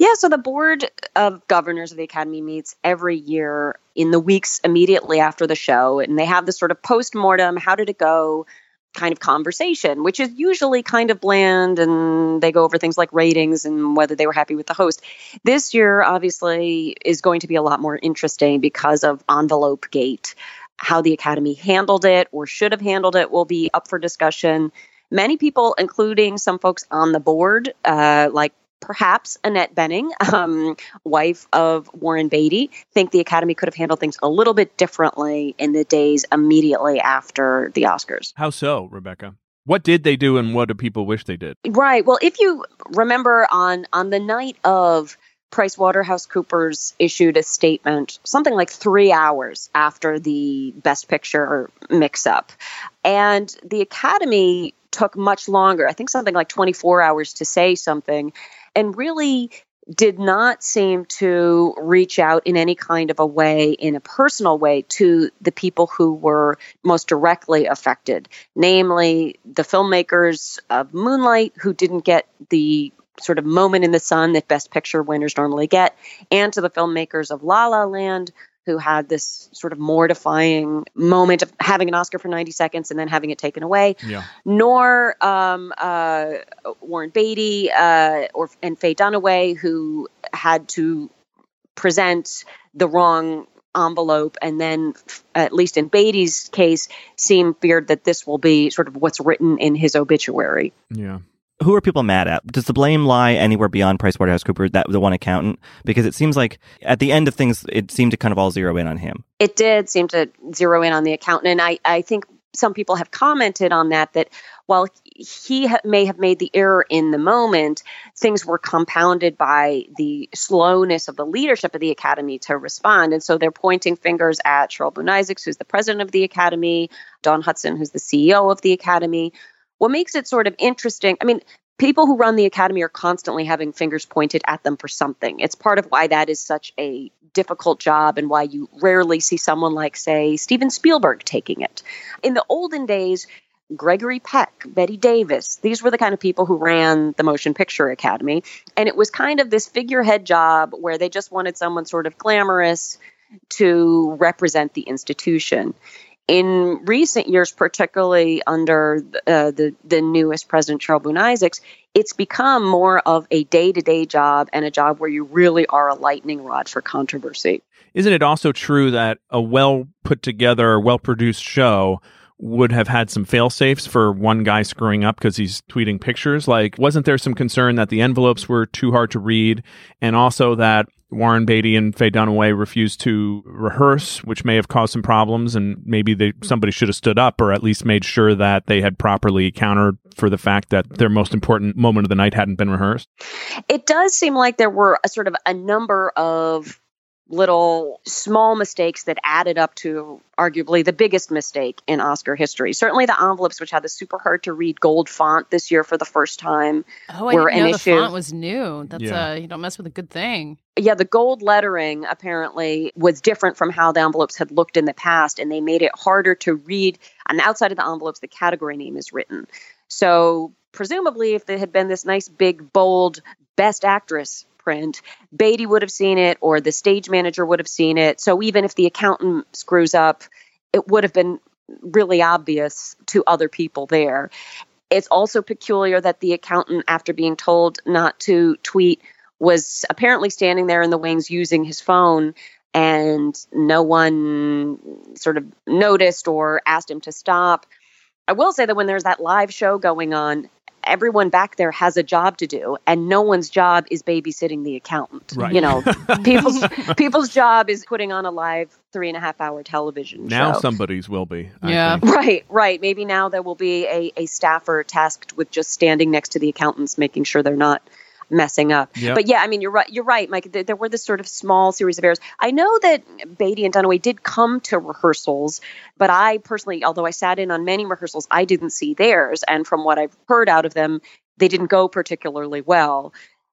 Yeah, so the board of governors of the Academy meets every year in the weeks immediately after the show, and they have this sort of post mortem, how did it go kind of conversation, which is usually kind of bland, and they go over things like ratings and whether they were happy with the host. This year, obviously, is going to be a lot more interesting because of Envelope Gate. How the Academy handled it or should have handled it will be up for discussion. Many people, including some folks on the board, uh, like perhaps Annette Bening, um, wife of Warren Beatty, think the Academy could have handled things a little bit differently in the days immediately after the Oscars. How so, Rebecca? What did they do, and what do people wish they did? Right. Well, if you remember on on the night of PricewaterhouseCoopers issued a statement something like three hours after the Best Picture mix up. And the Academy took much longer, I think something like 24 hours to say something, and really did not seem to reach out in any kind of a way, in a personal way, to the people who were most directly affected, namely the filmmakers of Moonlight, who didn't get the sort of moment in the sun that Best Picture winners normally get, and to the filmmakers of La La Land, who had this sort of mortifying moment of having an Oscar for 90 seconds and then having it taken away Yeah. nor um, uh, Warren Beatty uh, or and Faye Dunaway, who had to present the wrong envelope, and then, at least in Beatty's case, seem feared that this will be sort of what's written in his obituary. Yeah. Who are people mad at? Does the blame lie anywhere beyond PricewaterhouseCoopers, that the one accountant? Because it seems like at the end of things, it seemed to kind of all zero in on him. It did seem to zero in on the accountant, and I, I think some people have commented on that that while he ha- may have made the error in the moment, things were compounded by the slowness of the leadership of the academy to respond. And so they're pointing fingers at Cheryl Boone Isaacs, who's the president of the academy, Dawn Hudson, who's the CEO of the academy. What makes it sort of interesting, I mean, people who run the academy are constantly having fingers pointed at them for something. It's part of why that is such a difficult job and why you rarely see someone like, say, Steven Spielberg taking it. In the olden days, Gregory Peck, Bette Davis, these were the kind of people who ran the Motion Picture Academy. And it was kind of this figurehead job where they just wanted someone sort of glamorous to represent the institution. In recent years, particularly under uh, the the newest president, Boone Isaacs, it's become more of a day to day job and a job where you really are a lightning rod for controversy. Isn't it also true that a well put together, well produced show would have had some fail safes for one guy screwing up because he's tweeting pictures? Like, wasn't there some concern that the envelopes were too hard to read and also that Warren Beatty and Faye Dunaway refused to rehearse, which may have caused some problems, and maybe they somebody should have stood up or at least made sure that they had properly accounted for the fact that their most important moment of the night hadn't been rehearsed. It does seem like there were a sort of a number of little small mistakes that added up to arguably the biggest mistake in Oscar history. Certainly the envelopes, which had the super hard to read gold font this year for the first time, oh, I were didn't know an the issue. font was new. That's Yeah. uh, you don't mess with a good thing. yeah, the gold lettering apparently was different from how the envelopes had looked in the past, and they made it harder to read. On the outside of the envelopes, the category name is written. So, presumably, if there had been this nice, big, bold Best Actress print, Beatty would have seen it, or the stage manager would have seen it. So, even if the accountant screws up, it would have been really obvious to other people there. It's also peculiar that the accountant, after being told not to tweet, was apparently standing there in the wings using his phone and no one sort of noticed or asked him to stop. I will say that when there's that live show going on, everyone back there has a job to do and no one's job is babysitting the accountant Right. you know <laughs> people's people's job is putting on a live three and a half hour television show. Now show somebody's will be. I Yeah. think. Right, right. Maybe now there will be a, a staffer tasked with just standing next to the accountants, making sure they're not messing up. Yep. But yeah, I mean, you're right. You're right, Mike. There, there were this sort of small series of errors. I know that Beatty and Dunaway did come to rehearsals, but I personally, although I sat in on many rehearsals, I didn't see theirs. And from what I've heard out of them, they didn't go particularly well.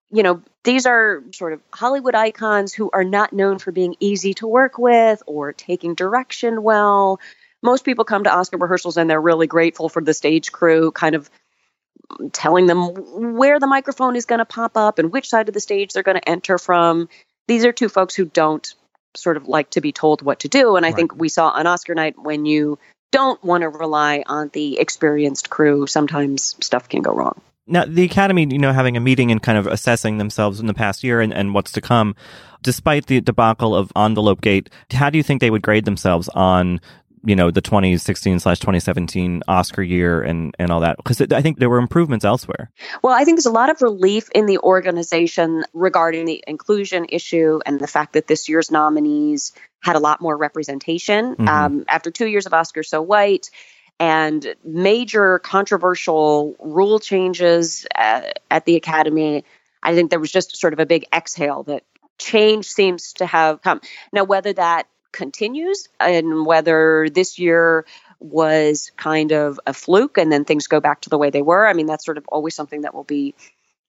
You know, these are sort of Hollywood icons who are not known for being easy to work with or taking direction well most people come to Oscar rehearsals and they're really grateful for the stage crew kind of telling them where the microphone is going to pop up and which side of the stage they're going to enter from. These are two folks who don't sort of like to be told what to do. And I think we saw on Oscar night when you don't want to rely on the experienced crew, sometimes stuff can go wrong. Now, the Academy, you know, having a meeting and kind of assessing themselves in the past year and, and what's to come, despite the debacle of Envelope Gate, how do you think they would grade themselves on, you know, the 2016 slash 2017 Oscar year and, and all that? Because I think there were improvements elsewhere. Well, I think there's a lot of relief in the organization regarding the inclusion issue and the fact that this year's nominees had a lot more representation. Mhm. Um, after two years of Oscar So White and major controversial rule changes uh, at the Academy, I think there was just sort of a big exhale that change seems to have come. Now, whether that continues and whether this year was kind of a fluke and then things go back to the way they were. I mean, that's sort of always something that will be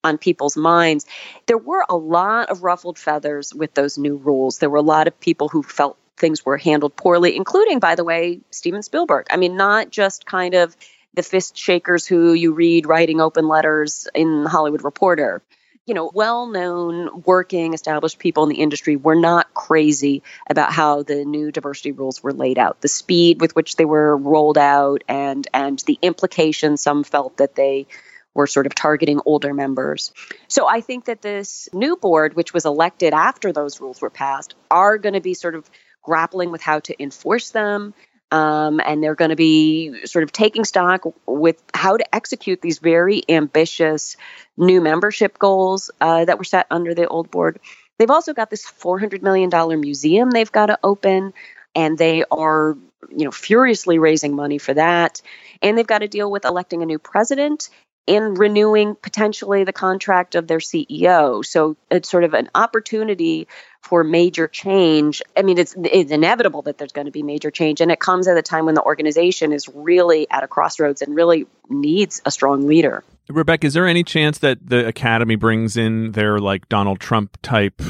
on people's minds. There were a lot of ruffled feathers with those new rules. There were a lot of people who felt things were handled poorly, including, by the way, Steven Spielberg. I mean, not just kind of the fist shakers who you read writing open letters in Hollywood Reporter. You know, well known, working, established people in the industry were not crazy about how the new diversity rules were laid out. The speed with which they were rolled out and and the implications some felt that they were sort of targeting older members. So I think that this new board, which was elected after those rules were passed, are going to be sort of grappling with how to enforce them. Um, and they're going to be sort of taking stock with how to execute these very ambitious new membership goals uh, that were set under the old board. They've also got this $400 million museum they've got to open, and they are, you know, furiously raising money for that. And they've got to deal with electing a new president and renewing potentially the contract of their CEO. So it's sort of an opportunity for major change. I mean, it's, it's inevitable that there's going to be major change, and it comes at a time when the organization is really at a crossroads and really needs a strong leader. Rebecca, is there any chance that the Academy brings in their like Donald Trump type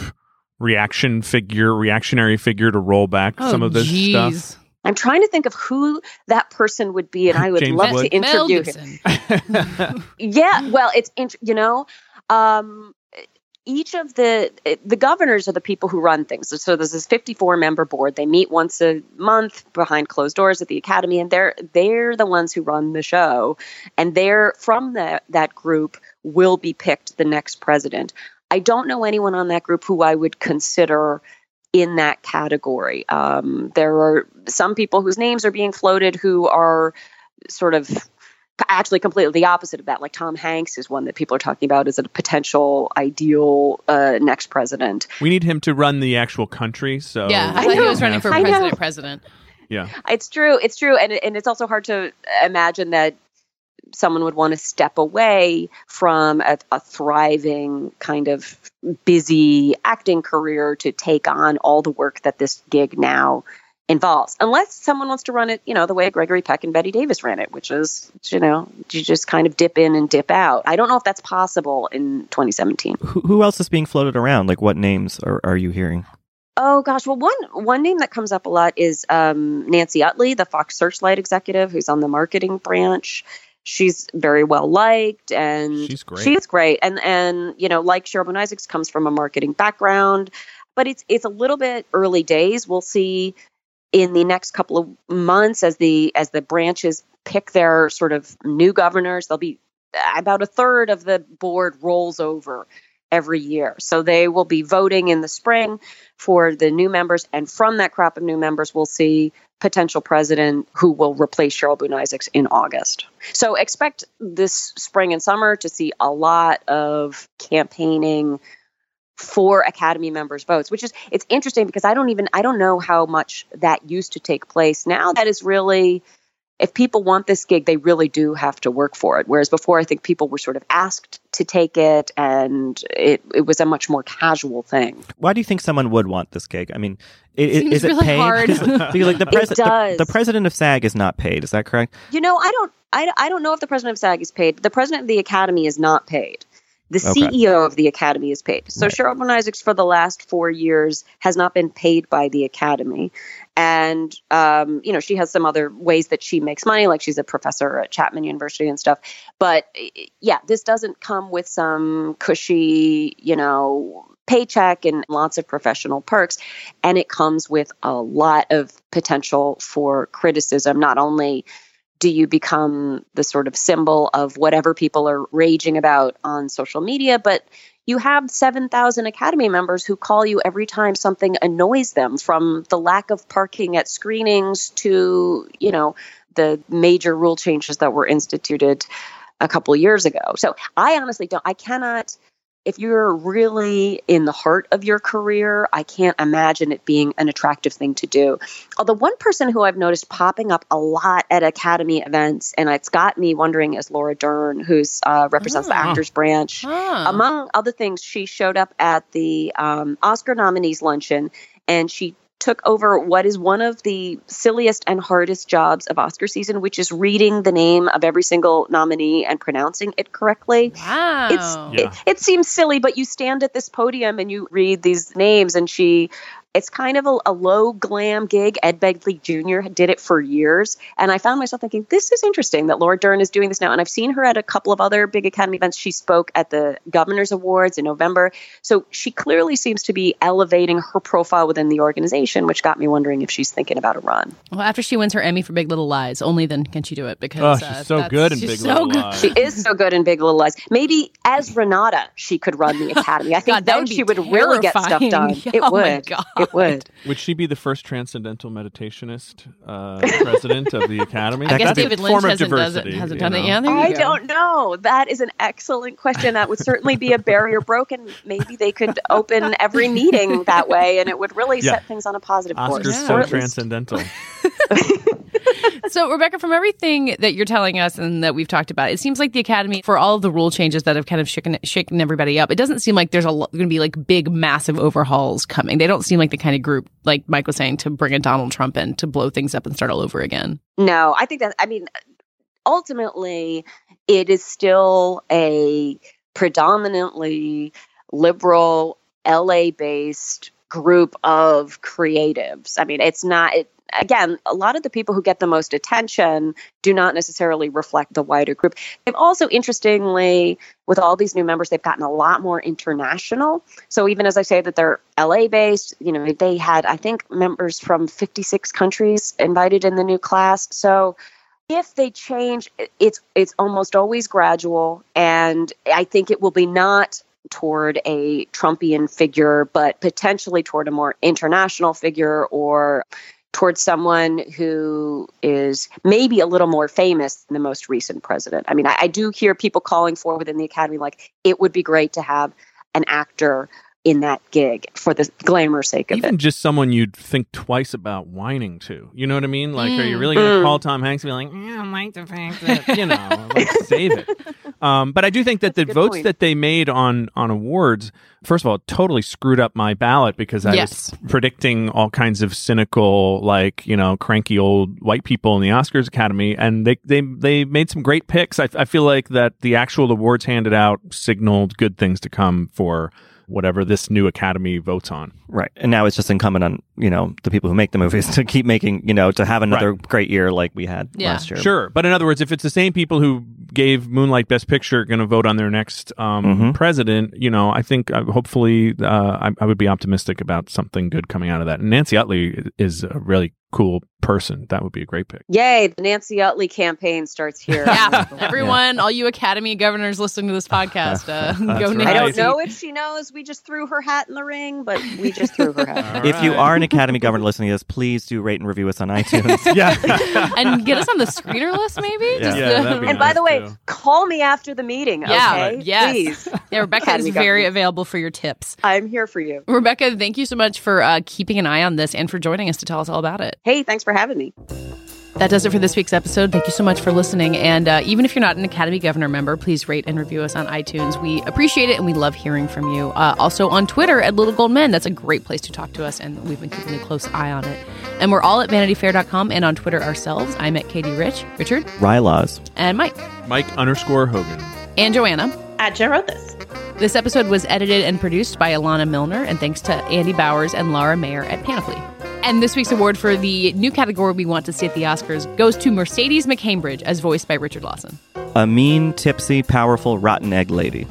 reaction figure, reactionary figure to roll back Oh, some of this jeez. stuff? I'm trying to think of who that person would be, and I would <laughs> James love Wood? to Mel interview him. <laughs> Yeah, well, it's int- you know, um, each of the the governors are the people who run things. So there's this 54 member board. They meet once a month behind closed doors at the academy, and they're they're the ones who run the show. And they're from that that group will be picked the next president. I don't know anyone on that group who I would consider in that category. Um, there are some people whose names are being floated who are sort of actually completely the opposite of that. Like Tom Hanks is one that people are talking about as a potential ideal uh, next president. We need him to run the actual country. So yeah, I, I thought he was running for president. President. Yeah, it's true. It's true, and and it's also hard to imagine that someone would want to step away from a, a, thriving kind of busy acting career to take on all the work that this gig now involves. Unless someone wants to run it you know the way gregory peck and bette davis ran it which is you know you just kind of dip in and dip out. I don't know if that's possible in 2017 who, who else is being floated around? Like what names are, are you hearing? Oh gosh, well one one name that comes up a lot is um, Nancy Utley, the Fox Searchlight executive, who's on the marketing branch she's very well liked and she's great. She's great. And and you know, like Cheryl Boone Isaacs comes from a marketing background, but it's it's a little bit early days. We'll see in the next couple of months as the as the branches pick their sort of new governors, there'll be about a third of the board rolls over every year. So they will be voting in the spring for the new members. And from that crop of new members, we'll see potential president who will replace Cheryl Boone Isaacs in August. So expect this spring and summer to see a lot of campaigning for academy members votes which is it's interesting because i don't even i don't know how much that used to take place now that is really if people want this gig, they really do have to work for it. Whereas before, I think people were sort of asked to take it, and it, it was a much more casual thing. Why do you think someone would want this gig? I mean, it, it is really it paid? Hard. <laughs> because like the, pres- the, the, president of SAG is not paid. Is that correct? You know, I don't, I, I don't know if the president of SAG is paid. The president of the Academy is not paid. The okay. CEO of the Academy is paid. So right. Cheryl Boone Isaacs for the last four years has not been paid by the Academy. And, um, you know, she has some other ways that she makes money, like she's a professor at Chapman University and stuff. But yeah, this doesn't come with some cushy, you know, paycheck and lots of professional perks. And it comes with a lot of potential for criticism, not only do you become the sort of symbol of whatever people are raging about on social media? But you have 7,000 academy members who call you every time something annoys them from the lack of parking at screenings to you know the major rule changes that were instituted a couple years ago. So i honestly don't i cannot if you're really in the heart of your career, I can't imagine it being an attractive thing to do. Although, one person who I've noticed popping up a lot at Academy events, and it's got me wondering, is Laura Dern, who uh, represents oh. the Actors Branch. Oh. Among other things, she showed up at the um, Oscar nominees luncheon and she took over what is one of the silliest and hardest jobs of Oscar season, which is reading the name of every single nominee and pronouncing it correctly. Wow. It's, yeah. it, it seems silly, but you stand at this podium and you read these names, and she it's kind of a, a, low glam gig. Ed Begley Jr. did it for years. And I found myself thinking, this is interesting that Laura Dern is doing this now. And I've seen her at a couple of other big Academy events. She spoke at the Governor's Awards in November. So she clearly seems to be elevating her profile within the organization, which got me wondering if she's thinking about a run. Well, after she wins her Emmy for Big Little Lies, only then can she do it because oh, she's uh, so good in Big so Little good. Lies. She is so good in Big Little Lies. Maybe as Renata, she could run the <laughs> Academy. I think God, then she would terrifying. really get stuff <laughs> done. It oh would. It would. Would she be the first transcendental meditationist uh, <laughs> president of the Academy? I guess David Lynch hasn't, does it, hasn't done know? it. Yeah, I go. don't know. That is an excellent question. That would certainly be a barrier broken. Maybe they could open every meeting that way, and it would really yeah. set things on a positive Oscar's course. Oscar's so transcendental. <laughs> so, Rebecca, from everything that you're telling us and that we've talked about, it seems like the Academy, for all of the rule changes that have kind of shaken, shaken everybody up, it doesn't seem like there's going to be like big, massive overhauls coming. They don't seem like the kind of group, like Mike was saying, to bring a Donald Trump in to blow things up and start all over again. No, I think that, I mean, ultimately, it is still a predominantly liberal, LA based group of creatives. I mean, it's not, it, again, a lot of the people who get the most attention do not necessarily reflect the wider group. They've also, interestingly, with all these new members, they've gotten a lot more international. So even as I say that they're LA based, you know, they had, I think, members from 56 countries invited in the new class. So if they change, it's it's almost always gradual, and I think it will be not toward a Trumpian figure, but potentially toward a more international figure or towards someone who is maybe a little more famous than the most recent president. I mean, I, I do hear people calling for within the academy, like, it would be great to have an actor in that gig for the glamour sake of Even it. just someone you'd think twice about whining to. You know what I mean? Like, are you really going to Mm. call Tom Hanks and be like, "Yeah, I don't like the fact that, you know, like, save it. <laughs> Um, but I do think that That's the votes point. that they made on on awards, first of all, totally screwed up my ballot because I Yes. was predicting all kinds of cynical, like you know, cranky old white people in the Oscars Academy, and they they they made some great picks. I, I feel like that the actual awards handed out signaled good things to come for whatever this new Academy votes on. Right. And now it's just incumbent on, you know, the people who make the movies <laughs> to keep making, you know, to have another great year like we had Yeah. last year. Sure, but in other words, if it's the same people who gave Moonlight Best Picture going to vote on their next um, Mhm. president, you know, I think uh, hopefully uh, I, I would be optimistic about something good coming out of that. And Nancy Utley is a really cool person. That would be a great pick. Yay, the Nancy Utley campaign starts here. Yeah, <laughs> everyone, all you Academy governors listening to this podcast, uh, <laughs> go right. I don't know if she knows we just threw her hat in the ring, but we just threw her hat. <laughs> If you are an Academy governor listening to this, please do rate and review us on iTunes. yeah, and get us on the screener list, maybe. Yeah. Just, Yeah, uh, that'd be And by the way, too. call me after the meeting, Yeah, okay? yes. Please. yeah, Rebecca is Academy very governors. available for your tips. I'm here for you. Rebecca, thank you so much for uh, keeping an eye on this and for joining us to tell us all about it. Hey, thanks for having me. That does it for this week's episode. Thank you so much for listening. And uh, even if you're not an Academy Governor member, please rate and review us on iTunes. We appreciate it and we love hearing from you. Uh, also on Twitter at Little Gold Men. That's a great place to talk to us, and we've been keeping a close eye on it. And we're all at vanityfair.com and on Twitter ourselves. I'm at Katey Rich, Richard, Rylaws. and Mike, Mike underscore Hogan. and Joanna. At Jen wrote this. This episode was edited and produced by Alana Milner, and thanks to Andy Bowers and Laura Mayer at Panoply. And this week's award for the new category we want to see at the Oscars goes to Mercedes McCambridge, as voiced by Richard Lawson. A mean, tipsy, powerful, rotten egg lady.